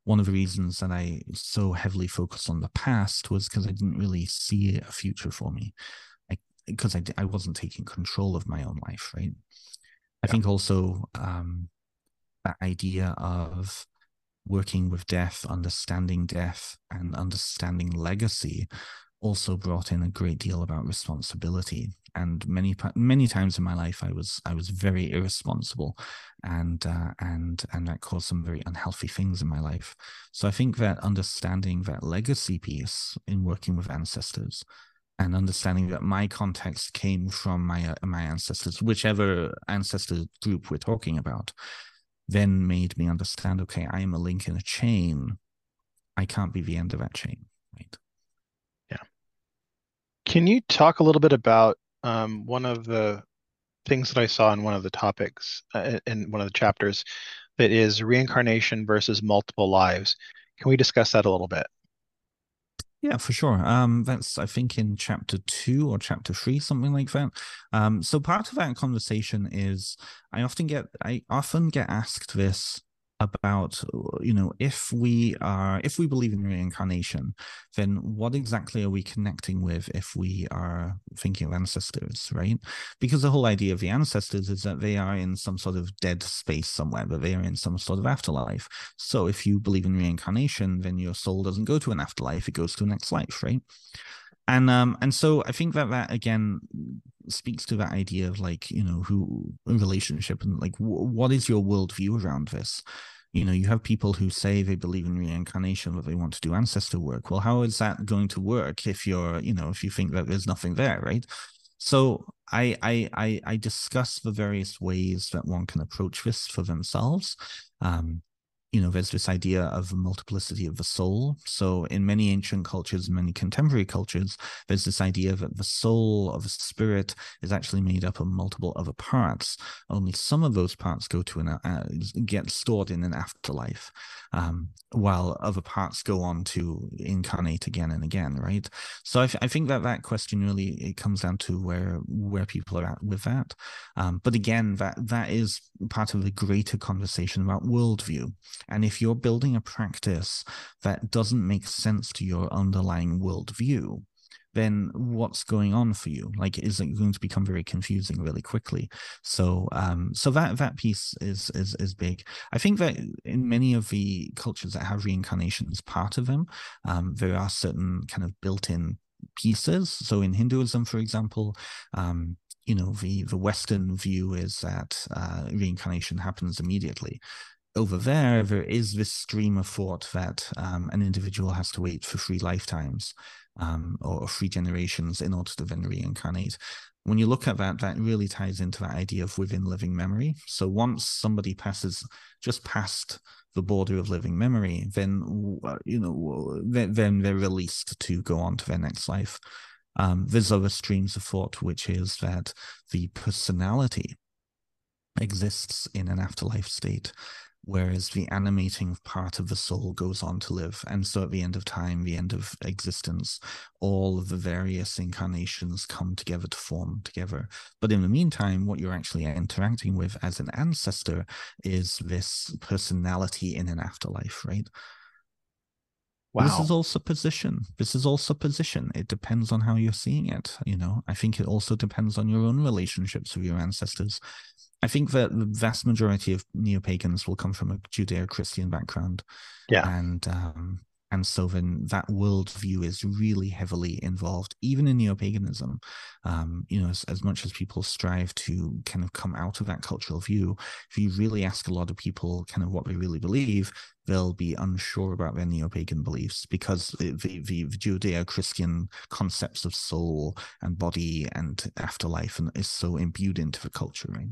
Speaker 2: one of the reasons that I so heavily focused on the past was because I didn't really see a future for me. Because I, I, I, wasn't taking control of my own life, right? I think also um, that idea of working with death, understanding death, and understanding legacy also brought in a great deal about responsibility. And many many times in my life i was i was very irresponsible and uh, and and that caused some very unhealthy things in my life. So i think that understanding that legacy piece in working with ancestors and understanding that my context came from my uh, my ancestors whichever ancestor group we're talking about then made me understand okay i am a link in a chain. I can't be the end of that chain
Speaker 1: can you talk a little bit about um, one of the things that I saw in one of the topics uh, in one of the chapters that is reincarnation versus multiple lives? Can we discuss that a little bit?
Speaker 2: Yeah, for sure. Um, that's I think in chapter two or chapter three, something like that. Um, so part of that conversation is I often get I often get asked this about you know if we are if we believe in reincarnation then what exactly are we connecting with if we are thinking of ancestors right? Because the whole idea of the ancestors is that they are in some sort of dead space somewhere that they are in some sort of afterlife. So if you believe in reincarnation then your soul doesn't go to an afterlife it goes to a next life right and um and so i think that that again speaks to that idea of like you know who relationship and like w- what is your worldview around this? You know you have people who say they believe in reincarnation but they want to do ancestor work. Well how is that going to work if you're you know if you think that there's nothing there right? So I, I I I discuss the various ways that one can approach this for themselves. Um, you know, there's this idea of multiplicity of the soul. So, in many ancient cultures, many contemporary cultures, there's this idea that the soul of a spirit is actually made up of multiple other parts. Only some of those parts go to an uh, get stored in an afterlife, um, while other parts go on to incarnate again and again. Right. So, I, I think that that question really it comes down to where where people are at with that. Um, but again, that that is part of the greater conversation about worldview and if you're building a practice that doesn't make sense to your underlying worldview, then what's going on for you? Like, is it going to become very confusing really quickly? So, um, so that that piece is is is big. I think that in many of the cultures that have reincarnation as part of them, um, there are certain kind of built-in pieces. So, in Hinduism, for example, um, you know the the western view is that uh, reincarnation happens immediately over there, there is this stream of thought that um, an individual has to wait for three lifetimes um, or three generations in order to then reincarnate. When you look at that, that really ties into that idea of within living memory. So once somebody passes just past the border of living memory, then uh, you know then they're released to go on to their next life. Um, there's other streams of thought, which is that the personality exists in an afterlife state whereas the animating part of the soul goes on to live. And so at the end of time, the end of existence, all of the various incarnations come together to form together. But in the meantime, what you're actually interacting with as an ancestor is this personality in an afterlife, right? Wow. This is all supposition. This is all supposition. It depends on how you're seeing it. You know, I think it also depends on your own relationships with your ancestors. I think that the vast majority of neo pagans will come from a Judeo Christian background.
Speaker 1: Yeah.
Speaker 2: And um, and so then that worldview is really heavily involved, even in neo paganism. Um, you know, as, as much as people strive to kind of come out of that cultural view, if you really ask a lot of people kind of what they really believe, they'll be unsure about their neo pagan beliefs because the, the, the Judeo Christian concepts of soul and body and afterlife and is so imbued into the culture, right?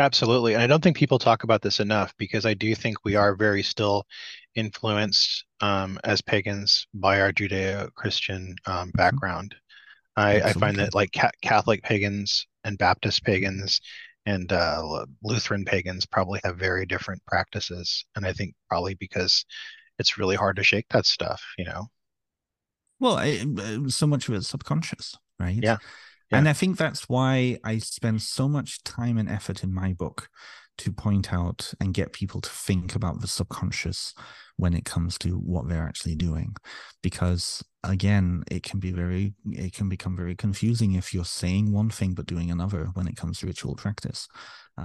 Speaker 1: Absolutely. And I don't think people talk about this enough because I do think we are very still influenced um, as pagans by our Judeo Christian um, mm-hmm. background. I, I, find that like ca- Catholic pagans and Baptist pagans and uh, Lutheran pagans probably have very different practices. And I think probably because it's really hard to shake that stuff, you know?
Speaker 2: Well, I, so much of it's subconscious, right?
Speaker 1: Yeah.
Speaker 2: Yeah. And I think that's why I spend so much time and effort in my book to point out and get people to think about the subconscious when it comes to what they're actually doing because again it can be very it can become very confusing if you're saying one thing but doing another when it comes to ritual practice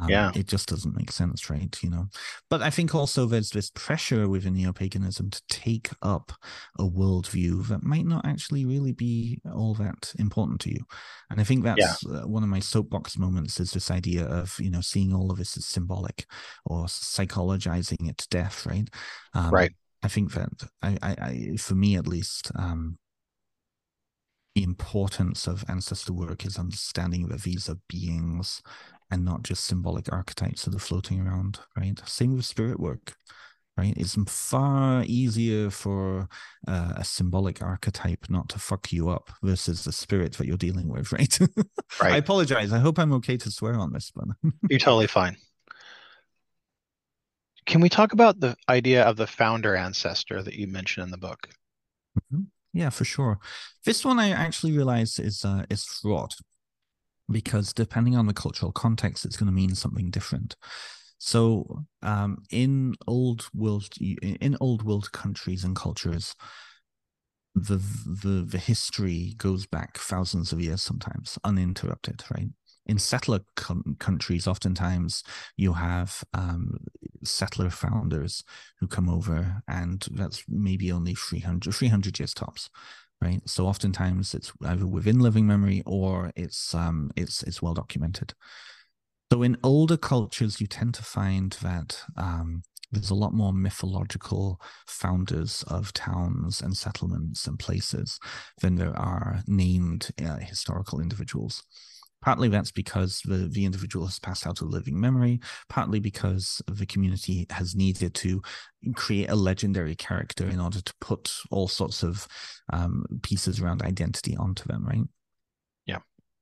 Speaker 2: um, yeah. It just doesn't make sense, right? You know, but I think also there's this pressure within neo paganism to take up a worldview that might not actually really be all that important to you. And I think that's yeah. uh, one of my soapbox moments is this idea of, you know, seeing all of this as symbolic or psychologizing it to death, right?
Speaker 1: Um, right.
Speaker 2: I think that I, I, I, for me at least, um, the importance of ancestor work is understanding that these are beings and not just symbolic archetypes that are floating around, right? Same with spirit work, right? It's far easier for uh, a symbolic archetype not to fuck you up versus the spirit that you're dealing with, (laughs) right? right. I apologize. I hope I'm okay to swear on this, but
Speaker 1: you're totally fine. Can we talk about the idea of the founder ancestor that you mentioned in the book?
Speaker 2: Mm-hmm. Yeah, for sure. This one I actually realized is uh, is fraught because depending on the cultural context, it's going to mean something different. So, um, in old world, in old world countries and cultures, the the the history goes back thousands of years, sometimes uninterrupted, right? In settler com- countries, oftentimes you have um, settler founders who come over, and that's maybe only 300, 300 years tops right? So oftentimes it's either within living memory or it's um it's it's well documented. So in older cultures, you tend to find that um, there's a lot more mythological founders of towns and settlements and places than there are named uh, historical individuals. Partly that's because the, the individual has passed out of living memory, partly because the community has needed to create a legendary character in order to put all sorts of um, pieces around identity onto them, right?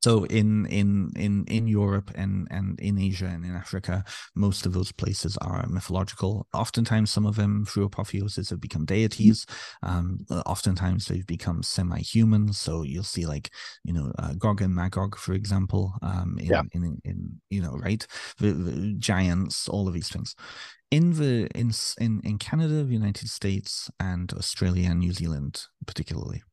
Speaker 2: So in in in in Europe and and in Asia and in Africa, most of those places are mythological. Oftentimes, some of them through apotheosis have become deities. Um, oftentimes, they've become semi-human. So you'll see like you know uh, Gog and Magog, for example. Um, in, yeah. in, in, in you know right the, the giants, all of these things in the in in in Canada, the United States, and Australia and New Zealand, particularly.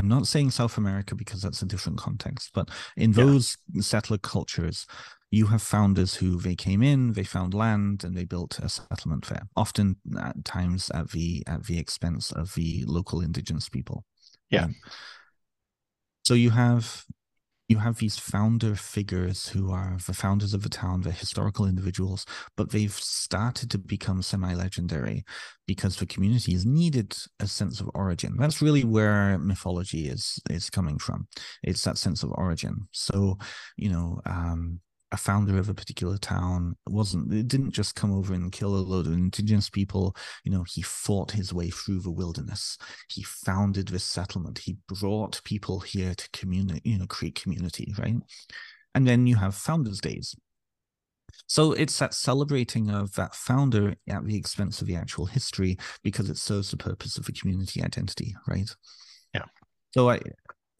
Speaker 2: I'm not saying South America because that's a different context, but in those yeah. settler cultures, you have founders who they came in, they found land, and they built a settlement there. Often at times at the at the expense of the local indigenous people.
Speaker 1: Yeah. Um,
Speaker 2: so you have you have these founder figures who are the founders of the town, the historical individuals, but they've started to become semi legendary because the community has needed a sense of origin. That's really where mythology is is coming from. It's that sense of origin. So, you know, um, a founder of a particular town wasn't it didn't just come over and kill a load of indigenous people. You know he fought his way through the wilderness. He founded this settlement. He brought people here to community you know create community right? And then you have founders days. So it's that celebrating of that founder at the expense of the actual history because it serves the purpose of the community identity right?
Speaker 1: Yeah.
Speaker 2: So I,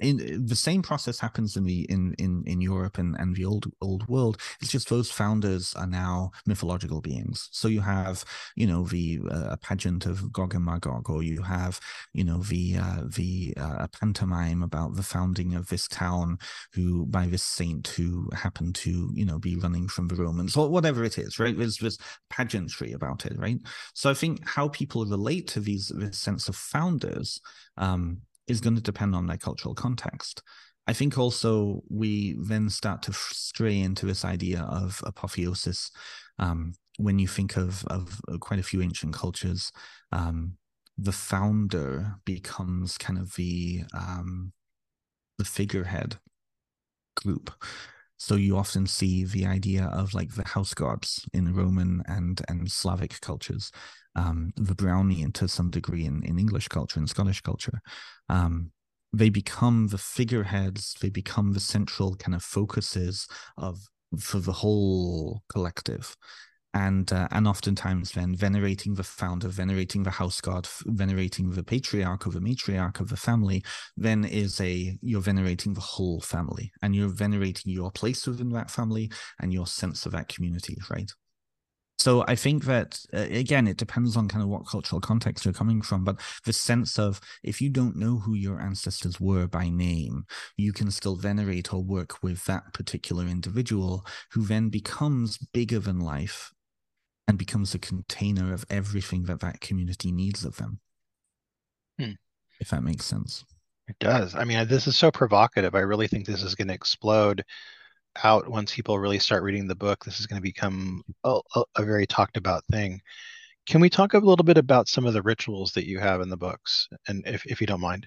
Speaker 2: in the same process happens in the in in in Europe and and the old old world. It's just those founders are now mythological beings. So you have you know the uh, pageant of Gog and Magog, or you have you know the uh, the uh, pantomime about the founding of this town, who by this saint who happened to you know be running from the Romans, or whatever it is. Right? There's this pageantry about it. Right? So I think how people relate to these this sense of founders. Um, is going to depend on their cultural context. I think also we then start to stray into this idea of apotheosis. Um, when you think of, of quite a few ancient cultures, um, the founder becomes kind of the um, the figurehead group. So you often see the idea of like the house gods in Roman and and Slavic cultures, um, the Brownian to some degree in, in English culture and Scottish culture. Um, they become the figureheads, they become the central kind of focuses of for the whole collective. And uh, and oftentimes then venerating the founder, venerating the house god, venerating the patriarch or the matriarch of the family, then is a you're venerating the whole family, and you're venerating your place within that family and your sense of that community, right? So I think that uh, again, it depends on kind of what cultural context you're coming from, but the sense of if you don't know who your ancestors were by name, you can still venerate or work with that particular individual who then becomes bigger than life and becomes a container of everything that that community needs of them. Hmm. If that makes sense.
Speaker 1: It does. I mean, this is so provocative. I really think this is going to explode out once people really start reading the book. This is going to become a, a, very talked about thing. Can we talk a little bit about some of the rituals that you have in the books, and if, if you don't mind?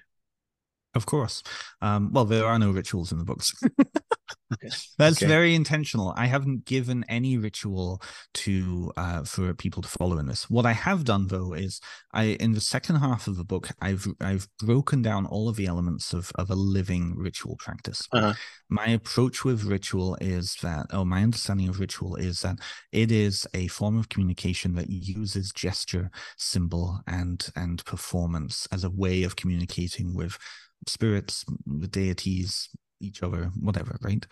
Speaker 2: Of course. Um, well, there are no rituals in the books. (laughs) okay. That's okay. very intentional. I haven't given any ritual to uh, for people to follow in this. What I have done though is I in the second half of the book I've I've broken down all of the elements of of a living ritual practice. Uh-huh. My approach with ritual is that, oh, my understanding of ritual is that it is a form of communication that uses gesture, symbol, and and performance as a way of communicating with spirits, the deities, each other, whatever, right?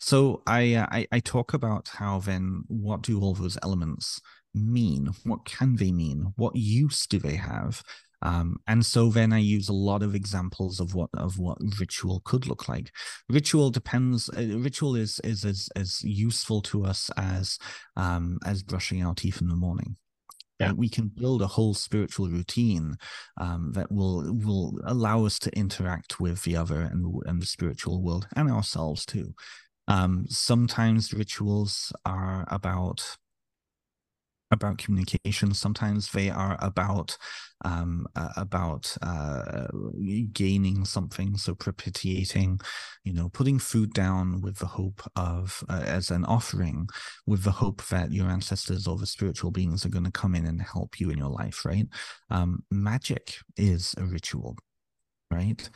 Speaker 2: So I, uh, I I talk about how then what do all those elements mean? What can they mean? What use do they have? Um, and so then I use a lot of examples of what of what ritual could look like. Ritual depends. Uh, ritual is is as as useful to us as um, as brushing our teeth in the morning yeah. we can build a whole spiritual routine um, that will will allow us to interact with the other and, and the spiritual world and ourselves too. Um, sometimes rituals are about about communication. Sometimes they are about um, uh, about uh, gaining something, so propitiating, you know, putting food down with the hope of uh, as an offering, with the hope that your ancestors or the spiritual beings are going to come in and help you in your life. Right? Um, magic is a ritual, right?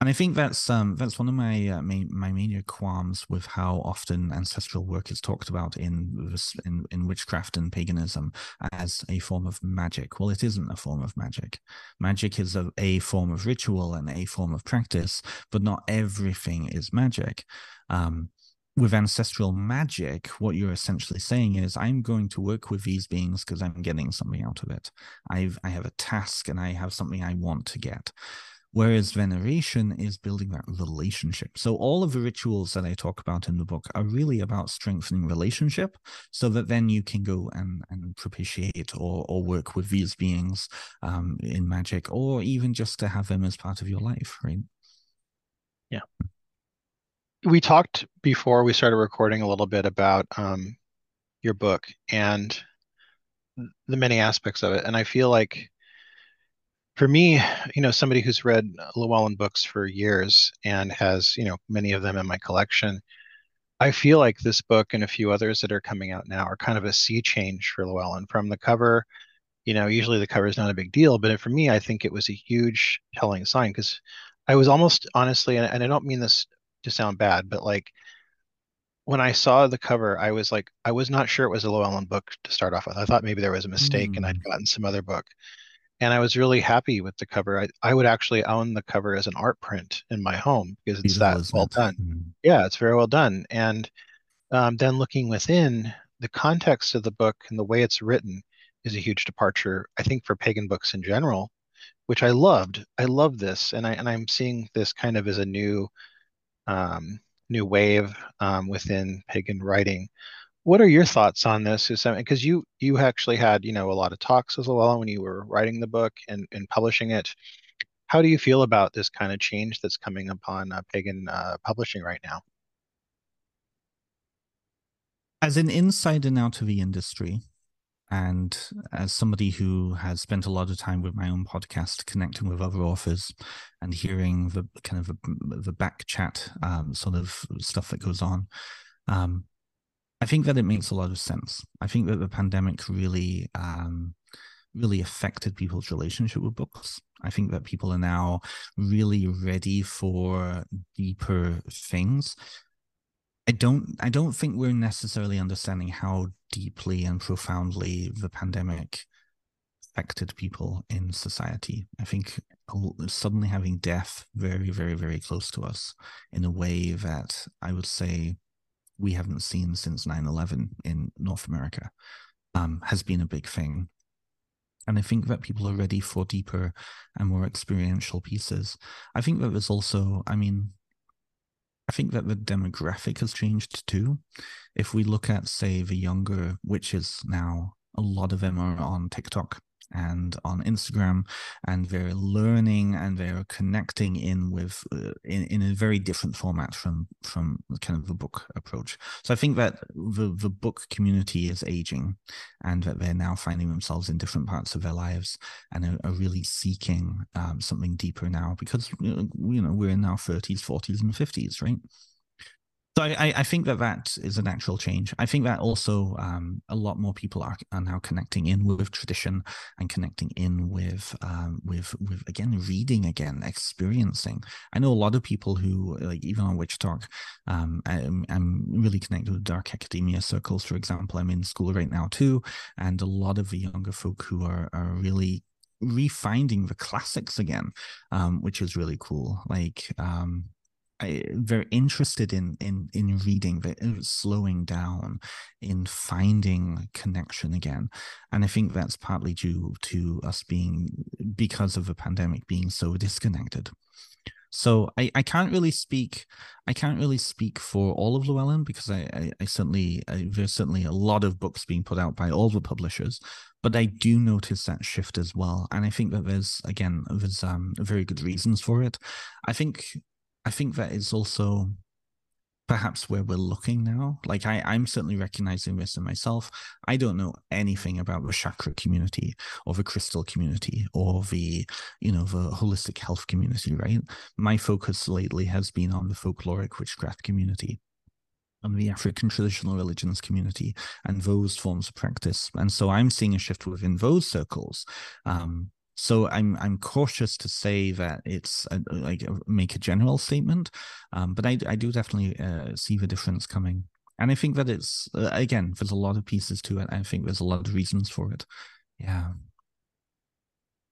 Speaker 2: And I think that's um, that's one of my uh, main, my major qualms with how often ancestral work is talked about in, in in witchcraft and paganism as a form of magic. Well, it isn't a form of magic. Magic is a, a form of ritual and a form of practice, but not everything is magic. Um, with ancestral magic, what you're essentially saying is, I'm going to work with these beings because I'm getting something out of it. I've I have a task and I have something I want to get. Whereas veneration is building that relationship. So all of the rituals that I talk about in the book are really about strengthening relationship so that then you can go and, and propitiate or, or work with these beings um, in magic or even just to have them as part of your life, right?
Speaker 1: Yeah. We talked before we started recording a little bit about um, your book and the many aspects of it. And I feel like for me, you know, somebody who's read Llewellyn books for years and has, you know, many of them in my collection, I feel like this book and a few others that are coming out now are kind of a sea change for Llewellyn. From the cover, you know, usually the cover is not a big deal, but for me, I think it was a huge telling sign because I was almost honestly, and, and I don't mean this to sound bad, but like when I saw the cover, I was like, I was not sure it was a Llewellyn book to start off with. I thought maybe there was a mistake mm. and I'd hmm. gotten some other book and I was really happy with the cover. I, I would actually own the cover as an art print in my home because it's Beautiful, that well done. Mm-hmm. Yeah, it's very well done. And um, then looking within, the context of the book and the way it's written is a huge departure, I think, for pagan books in general, which I loved. I love this, and I and I'm seeing this kind of as a new um, new wave um, within pagan writing what are your thoughts on this? Is because you you actually had you know a lot of talks as well when you were writing the book and, and publishing it. How do you feel about this kind of change that's coming upon uh, pagan uh, publishing right now?
Speaker 2: As an insider now to the industry, and as somebody who has spent a lot of time with my own podcast, connecting with other authors and hearing the kind of the, the back chat um, sort of stuff that goes on, um, I think that it makes a lot of sense. I think that the pandemic really, um, really affected people's relationship with books. I think that people are now really ready for deeper things. I don't I don't think we're necessarily understanding how deeply and profoundly the pandemic affected people in society. I think suddenly having death very, very, very close to us in a way that I would say we haven't seen since 9-11 in north america um, has been a big thing. And i think that people are ready for deeper and more experiential pieces. I think that there's also i mean i think that the demographic has changed too. If we look at say the younger witches now a lot of them are on tiktok and on Instagram, and they're learning and they're connecting in with uh, in, in a very different format from from kind of the book approach. So I think that the the book community is aging, and that they're now finding themselves in different parts of their lives and are, are really seeking um, something deeper now because you know we're in our thirties, forties, and fifties, right? So I, I think that that is a natural change. I think that also um, a lot more people are, are now connecting in with tradition and connecting in with um, with with again reading again, experiencing. I know a lot of people who like even on WitchTok. Um, I'm, I'm really connected with dark academia circles, for example. I'm in school right now too, and a lot of the younger folk who are are really refinding the classics again, um, which is really cool. Like um, I, very interested in in in reading, uh, slowing down, in finding connection again, and I think that's partly due to us being because of the pandemic being so disconnected. So I, I can't really speak I can't really speak for all of Llewellyn because I, I, I certainly I, there's certainly a lot of books being put out by all the publishers, but I do notice that shift as well, and I think that there's again there's um very good reasons for it. I think I think that is also perhaps where we're looking now. Like I, I'm certainly recognizing this in myself. I don't know anything about the chakra community or the crystal community or the, you know, the holistic health community, right? My focus lately has been on the folkloric witchcraft community and the African traditional religions community and those forms of practice. And so I'm seeing a shift within those circles. Um, so I'm I'm cautious to say that it's a, like make a general statement, um, but I I do definitely uh, see the difference coming, and I think that it's uh, again there's a lot of pieces to it. I think there's a lot of reasons for it. Yeah.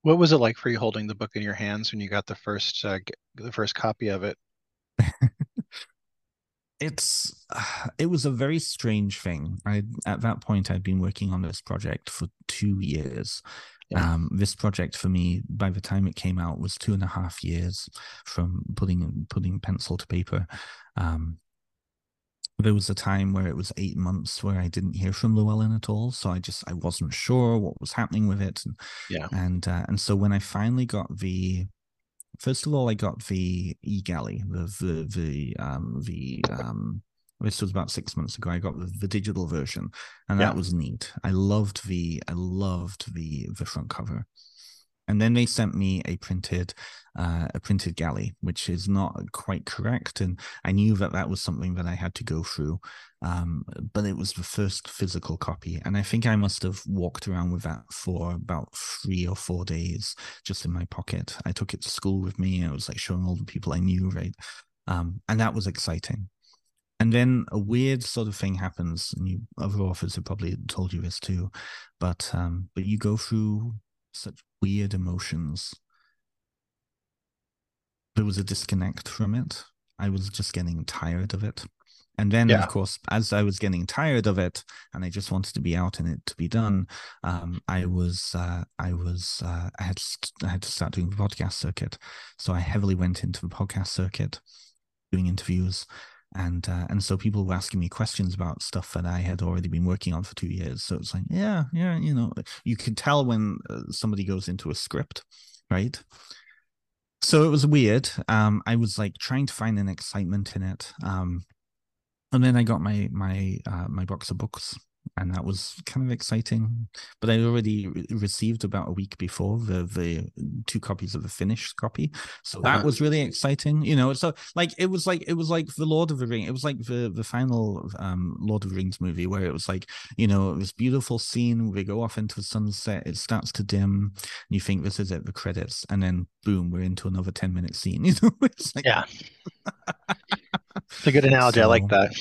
Speaker 1: What was it like for you holding the book in your hands when you got the first uh, the first copy of it? (laughs)
Speaker 2: it's (sighs) it was a very strange thing. I at that point I'd been working on this project for two years. Yeah. Um, this project for me, by the time it came out, was two and a half years from putting putting pencil to paper. Um, there was a time where it was eight months where I didn't hear from Llewellyn at all, so I just I wasn't sure what was happening with it. And,
Speaker 1: yeah,
Speaker 2: and uh, and so when I finally got the first of all, I got the e galley, the the the um the um this was about six months ago. I got the, the digital version, and yeah. that was neat. I loved the I loved the the front cover. And then they sent me a printed, uh, a printed galley, which is not quite correct, and I knew that that was something that I had to go through. Um, but it was the first physical copy, and I think I must have walked around with that for about three or four days, just in my pocket. I took it to school with me. I was like showing all the people I knew, right? Um, and that was exciting. And then a weird sort of thing happens, and you other authors have probably told you this too, but um, but you go through such weird emotions. There was a disconnect from it. I was just getting tired of it. And then, yeah. of course, as I was getting tired of it, and I just wanted to be out and it to be done, um, I was, uh, I was, uh, I had, I had to start doing the podcast circuit. So I heavily went into the podcast circuit, doing interviews, and uh, and so people were asking me questions about stuff that I had already been working on for two years. So it's like, yeah, yeah, you know, you can tell when uh, somebody goes into a script, right? So it was weird. Um, I was like trying to find an excitement in it. Um, and then I got my my uh, my box of books and that was kind of exciting. But I already re- received about a week before the the two copies of the finished copy, so that uh-huh. was really exciting. You know, so like it was like it was like the Lord of the Ring. It was like the the final um, Lord of the Rings movie where it was like you know this beautiful scene. We go off into the sunset. It starts to dim. And you think this is it, the credits, and then boom, we're into another ten minute scene. (laughs) You know,
Speaker 1: it's like yeah. (laughs) It's a good analogy. So, I like that.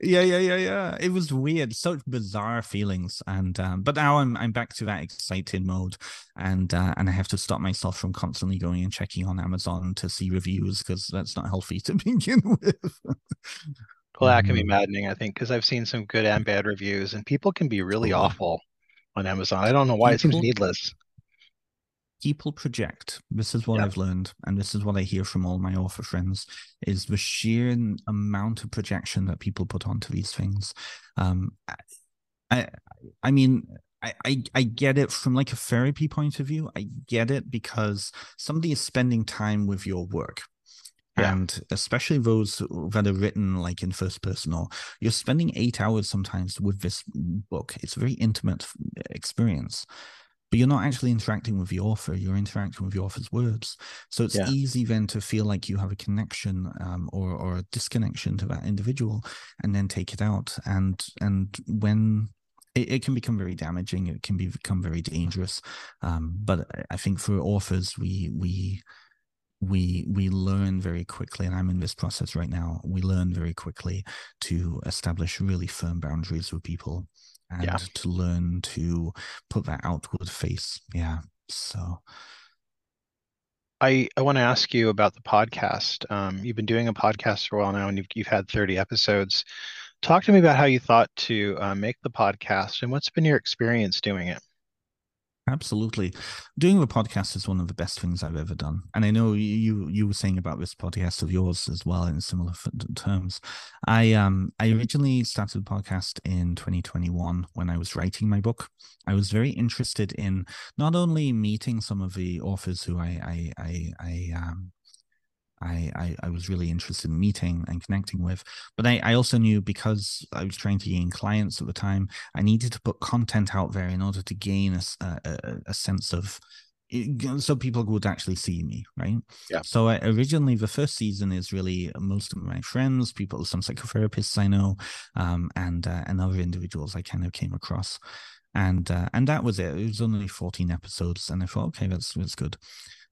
Speaker 2: Yeah, yeah, yeah, yeah. It was weird, such bizarre feelings, and um, but now I'm I'm back to that excited mode, and uh, and I have to stop myself from constantly going and checking on Amazon to see reviews because that's not healthy (laughs) to begin with.
Speaker 1: well, that can be um, maddening, I think, because I've seen some good and bad reviews, and people can be really awful on Amazon. I don't know why people, it seems needless
Speaker 2: people project this is what i've learned and this is what i hear from all my author friends is the sheer amount of projection that people put onto these things um i i mean I, I, I get it from like a therapy point of view. I get it because somebody is spending time with your work. Yeah. And especially those that are written like in first person, or you're spending eight hours sometimes with this book. It's a very intimate experience but you're not actually interacting with the author you're interacting with the author's words. So it's yeah. easy then to feel like you have a connection um, or, or a disconnection to that individual and then take it out. And and when it, it can become very damaging it can become very dangerous. Um, but i think for authors we we we we learn very quickly and i'm in this process right now we learn very quickly to establish really firm boundaries with people and yeah. to learn to put that outward face. Yeah. So
Speaker 1: I, I want to ask you about the podcast. Um, you've been doing a podcast for a while now, and you've, you've had 30 episodes. Talk to me about how you thought to uh, make the podcast and what's been your experience doing it.
Speaker 2: Absolutely. Doing the podcast is one of the best things I've ever done. And I know you you were saying about this podcast of yours as well in similar terms. I um I originally started the podcast in 2021 when I was writing my book. I was very interested in not only meeting some of the authors who I I I, I um I, I, I was really interested in meeting and connecting with. But I, I also knew because I was trying to gain clients at the time, I needed to put content out there in order to gain a, a, a sense of so people would actually see me right
Speaker 1: yeah
Speaker 2: so I, originally the first season is really most of my friends people some psychotherapists i know um, and uh, and other individuals i kind of came across and uh, and that was it. It was only 14 episodes, and I thought, okay, that's that's good.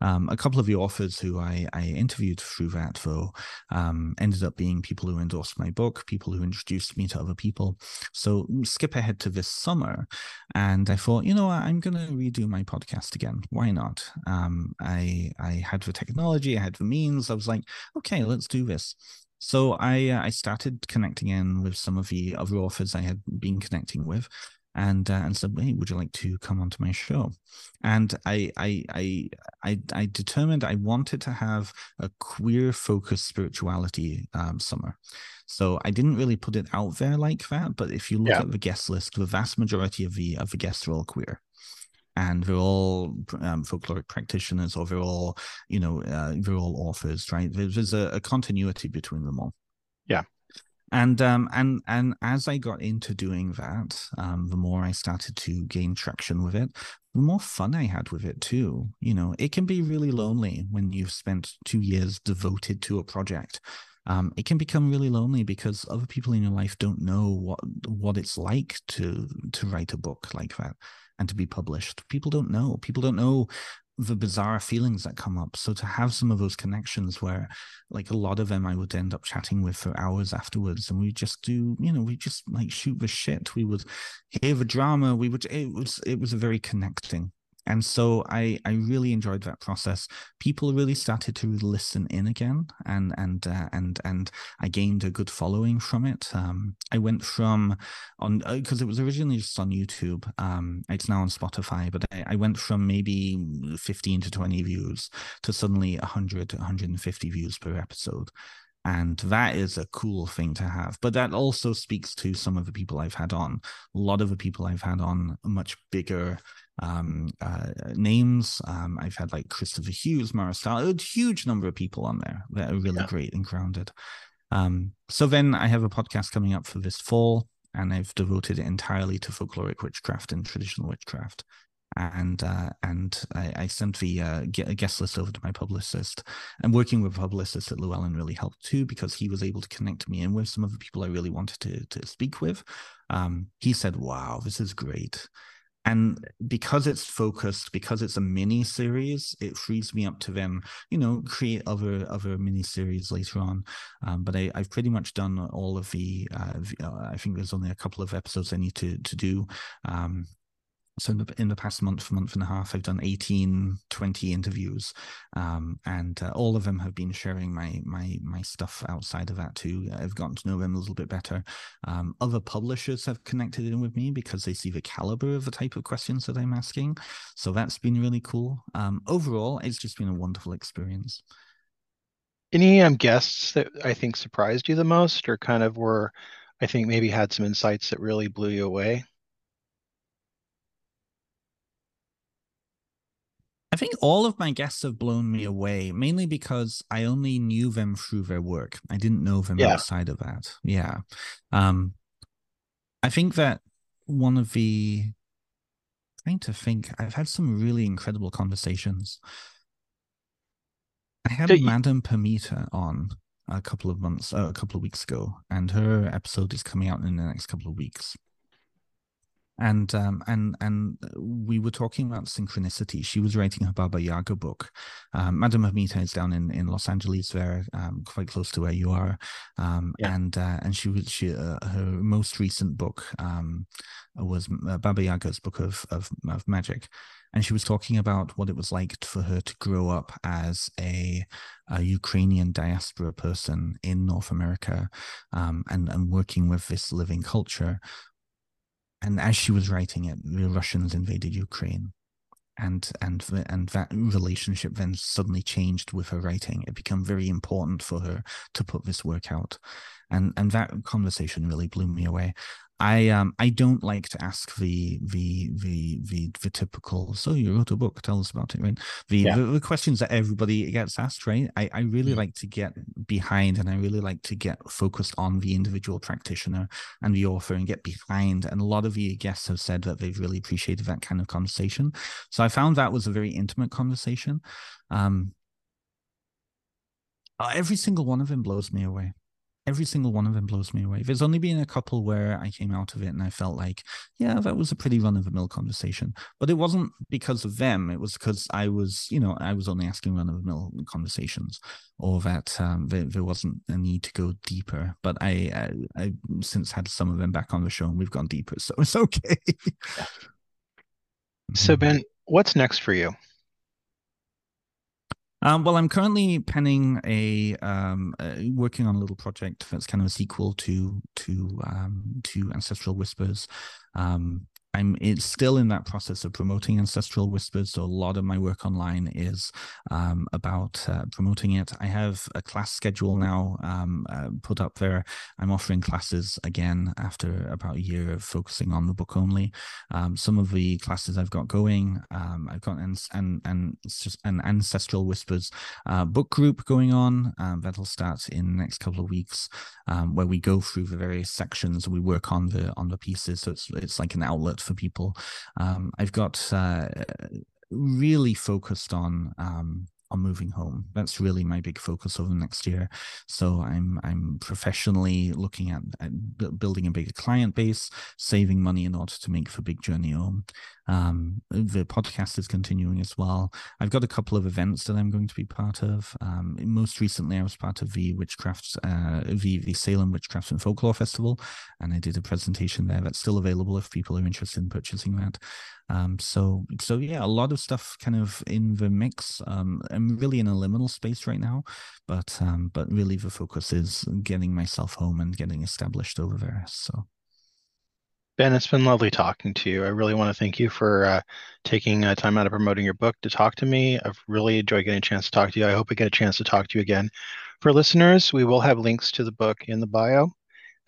Speaker 2: Um, a couple of the authors who I, I interviewed through that, though, um, ended up being people who endorsed my book, people who introduced me to other people. So skip ahead to this summer, and I thought, you know, I'm going to redo my podcast again. Why not? Um, I I had the technology, I had the means. I was like, okay, let's do this. So I uh, I started connecting in with some of the other authors I had been connecting with, and uh, and said, "Hey, would you like to come onto my show?" And I I I I, I determined I wanted to have a queer focused spirituality um, summer. So I didn't really put it out there like that. But if you look yeah. at the guest list, the vast majority of the of the guests are all queer and they're all um, folkloric practitioners or they're all you know uh, they're all authors right there's, there's a, a, continuity between them all
Speaker 1: yeah
Speaker 2: and um and and as i got into doing that um the more i started to gain traction with it the more fun i had with it too you know it can be really lonely when you've spent two years devoted to a project um, it can become really lonely because other people in your life don't know what what it's like to to write a book like that and to be published. People don't know. People don't know the bizarre feelings that come up. So to have some of those connections where like a lot of them I would end up chatting with for hours afterwards and we just do, you know, we just like shoot the shit. We would hear the drama. We would it was it was a very connecting and so I I really enjoyed that process. People really started to listen in again, and and uh, and and I gained a good following from it. Um, I went from on because uh, it was originally just on YouTube. Um, it's now on Spotify, but I, I went from maybe fifteen to twenty views to suddenly 100 to 150 views per episode and that is a cool thing to have but that also speaks to some of the people i've had on a lot of the people i've had on much bigger um, uh, names. Um, I've had like Kristoffer Hughes, Mhara a huge number of people on there that are really yeah. great and grounded. Um, so then I have a podcast coming up for this fall, and I've devoted it entirely to folkloric witchcraft and traditional witchcraft. And uh, and I, I sent the uh, guest list over to my publicist, and working with publicists at Llewellyn really helped too because he was able to connect me in with some of the people I really wanted to to speak with. Um, he said, "Wow, this is great." and because it's focused because it's a mini series it frees me up to then you know create other other mini series later on um, but I, have pretty much done all of the uh, uh, i think there's only a couple of episodes i need to to do um, so in the, in the past month month and a half i've done 18 20 interviews um, and uh, all of them have been sharing my my my stuff outside of that too. I've gotten to know them a little bit better. Um, other publishers have connected in with me because they see the caliber of the type of questions that i'm asking. So that's been really cool. Um, overall it's just been a wonderful experience.
Speaker 1: Any um, guests that i think surprised you the most or kind of were i think maybe had some insights that really blew you away
Speaker 2: I think all of my guests have blown me away, mainly because I only knew them through their work. I didn't know them yeah. outside of that. Yeah. Um, I think that one of the trying to think, I've had some really incredible conversations. I had you... Madame Pamita on a couple of months, uh, a couple of weeks ago, and her episode is coming out in the next couple of weeks and um, and and we were talking about synchronicity. She was writing her Baba Yaga book. Um, Madame Pamita is down in, in Los Angeles, there, um, quite close to where you are, um, yeah. and uh, and she was she uh, her most recent book um, was uh, Baba Yaga's book of, of of magic, and she was talking about what it was like for her to grow up as a, a Ukrainian diaspora person in North America, um, and and working with this living culture and as she was writing it, the Russians invaded Ukraine, and and and that relationship then suddenly changed with her writing. It became very important for her to put this work out, and and that conversation really blew me away. I um I don't like to ask the the the the, the typical so you wrote a book tell us about it right the, yeah. the, the questions that everybody gets asked right I I really mm-hmm. like to get behind and I really like to get focused on the individual practitioner and the author and get behind. And a lot of the guests have said that they've really appreciated that kind of conversation. So I found that was a very intimate conversation. Um uh, every single one of them blows me away every single one of them blows me away. There's only been a couple where I came out of it and I felt like, yeah, that was a pretty run of the mill conversation. But it wasn't because of them. It was because I was, you know, I was only asking run of the mill conversations, or that um, there, there, wasn't a need to go deeper. But I, I, I since had some of them back on the show and we've gone deeper, so (laughs) it's okay.
Speaker 1: so Ben, what's next for you?
Speaker 2: Um, well, I'm currently penning a um, working on a little project that's kind of a sequel to to um, to Ancestral Whispers. Um, I'm it's still in that process of promoting Ancestral Whispers. So a lot of my work online is um, about uh, promoting it. I have a class schedule now um, uh, put up there. I'm offering classes again after about a year of focusing on the book only. Um, some of the classes I've got going, um, I've got an it's just an Ancestral Whispers uh, book group going on um, that'll start in the next couple of weeks, um, where we go through the various sections. and We work on the on the pieces. So it's it's like an outlet for people. Um, I've got uh, really focused on um, on moving home. That's really my big focus over the next year. So I'm I'm professionally looking at, at building a bigger client base, saving money in order to make the big journey home. Um, the podcast is continuing as well. I've got a couple of events that I'm going to be part of. Um, most recently, I was part of the Witchcraft, uh, the, the Salem Witchcraft and Folklore Festival, and I did a presentation there that's still available if people are interested in purchasing that. Um, so, so yeah, a lot of stuff kind of in the mix. Um, I'm really in a liminal space right now, but um, but really the focus is getting myself home and getting established over there. So.
Speaker 1: Ben, it's been lovely talking to you. I really want to thank you for uh, taking uh, time out of promoting your book to talk to me. I've really enjoyed getting a chance to talk to you. I hope I get a chance to talk to you again. For listeners, we will have links to the book in the bio,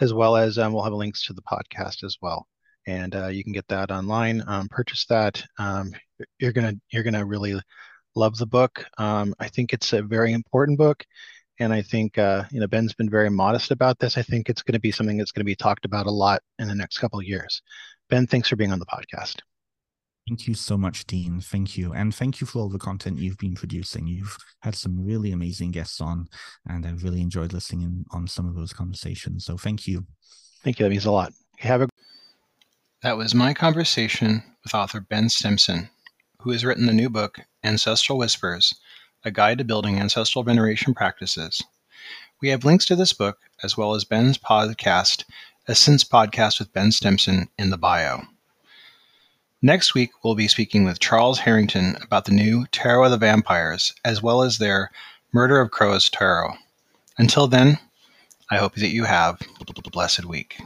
Speaker 1: as well as um, we'll have links to the podcast as well. And uh, you can get that online. Um, purchase that. Um, you're gonna you're gonna really love the book. Um, I think it's a very important book and I think uh, you know Ben's been very modest about this. I think it's going to be something that's going to be talked about a lot in the next couple of years. Ben, thanks for being on the podcast.
Speaker 2: Thank you so much, Dean. Thank you. And thank you for all the content you've been producing. You've had some really amazing guests on, and I've really enjoyed listening in on some of those conversations. So thank you.
Speaker 1: Thank you. That means a lot. Have a That was my conversation with author Ben Stimpson, who has written the new book, Ancestral Whispers a Guide to Building Ancestral Veneration Practices. We have links to this book, as well as Ben's podcast, a Essence Podcast with Ben Stimpson, in the bio. Next week, we'll be speaking with Charles Harrington about the new Tarot of the Vampires, as well as their Murder of Crows Tarot. Until then, I hope that you have a blessed week.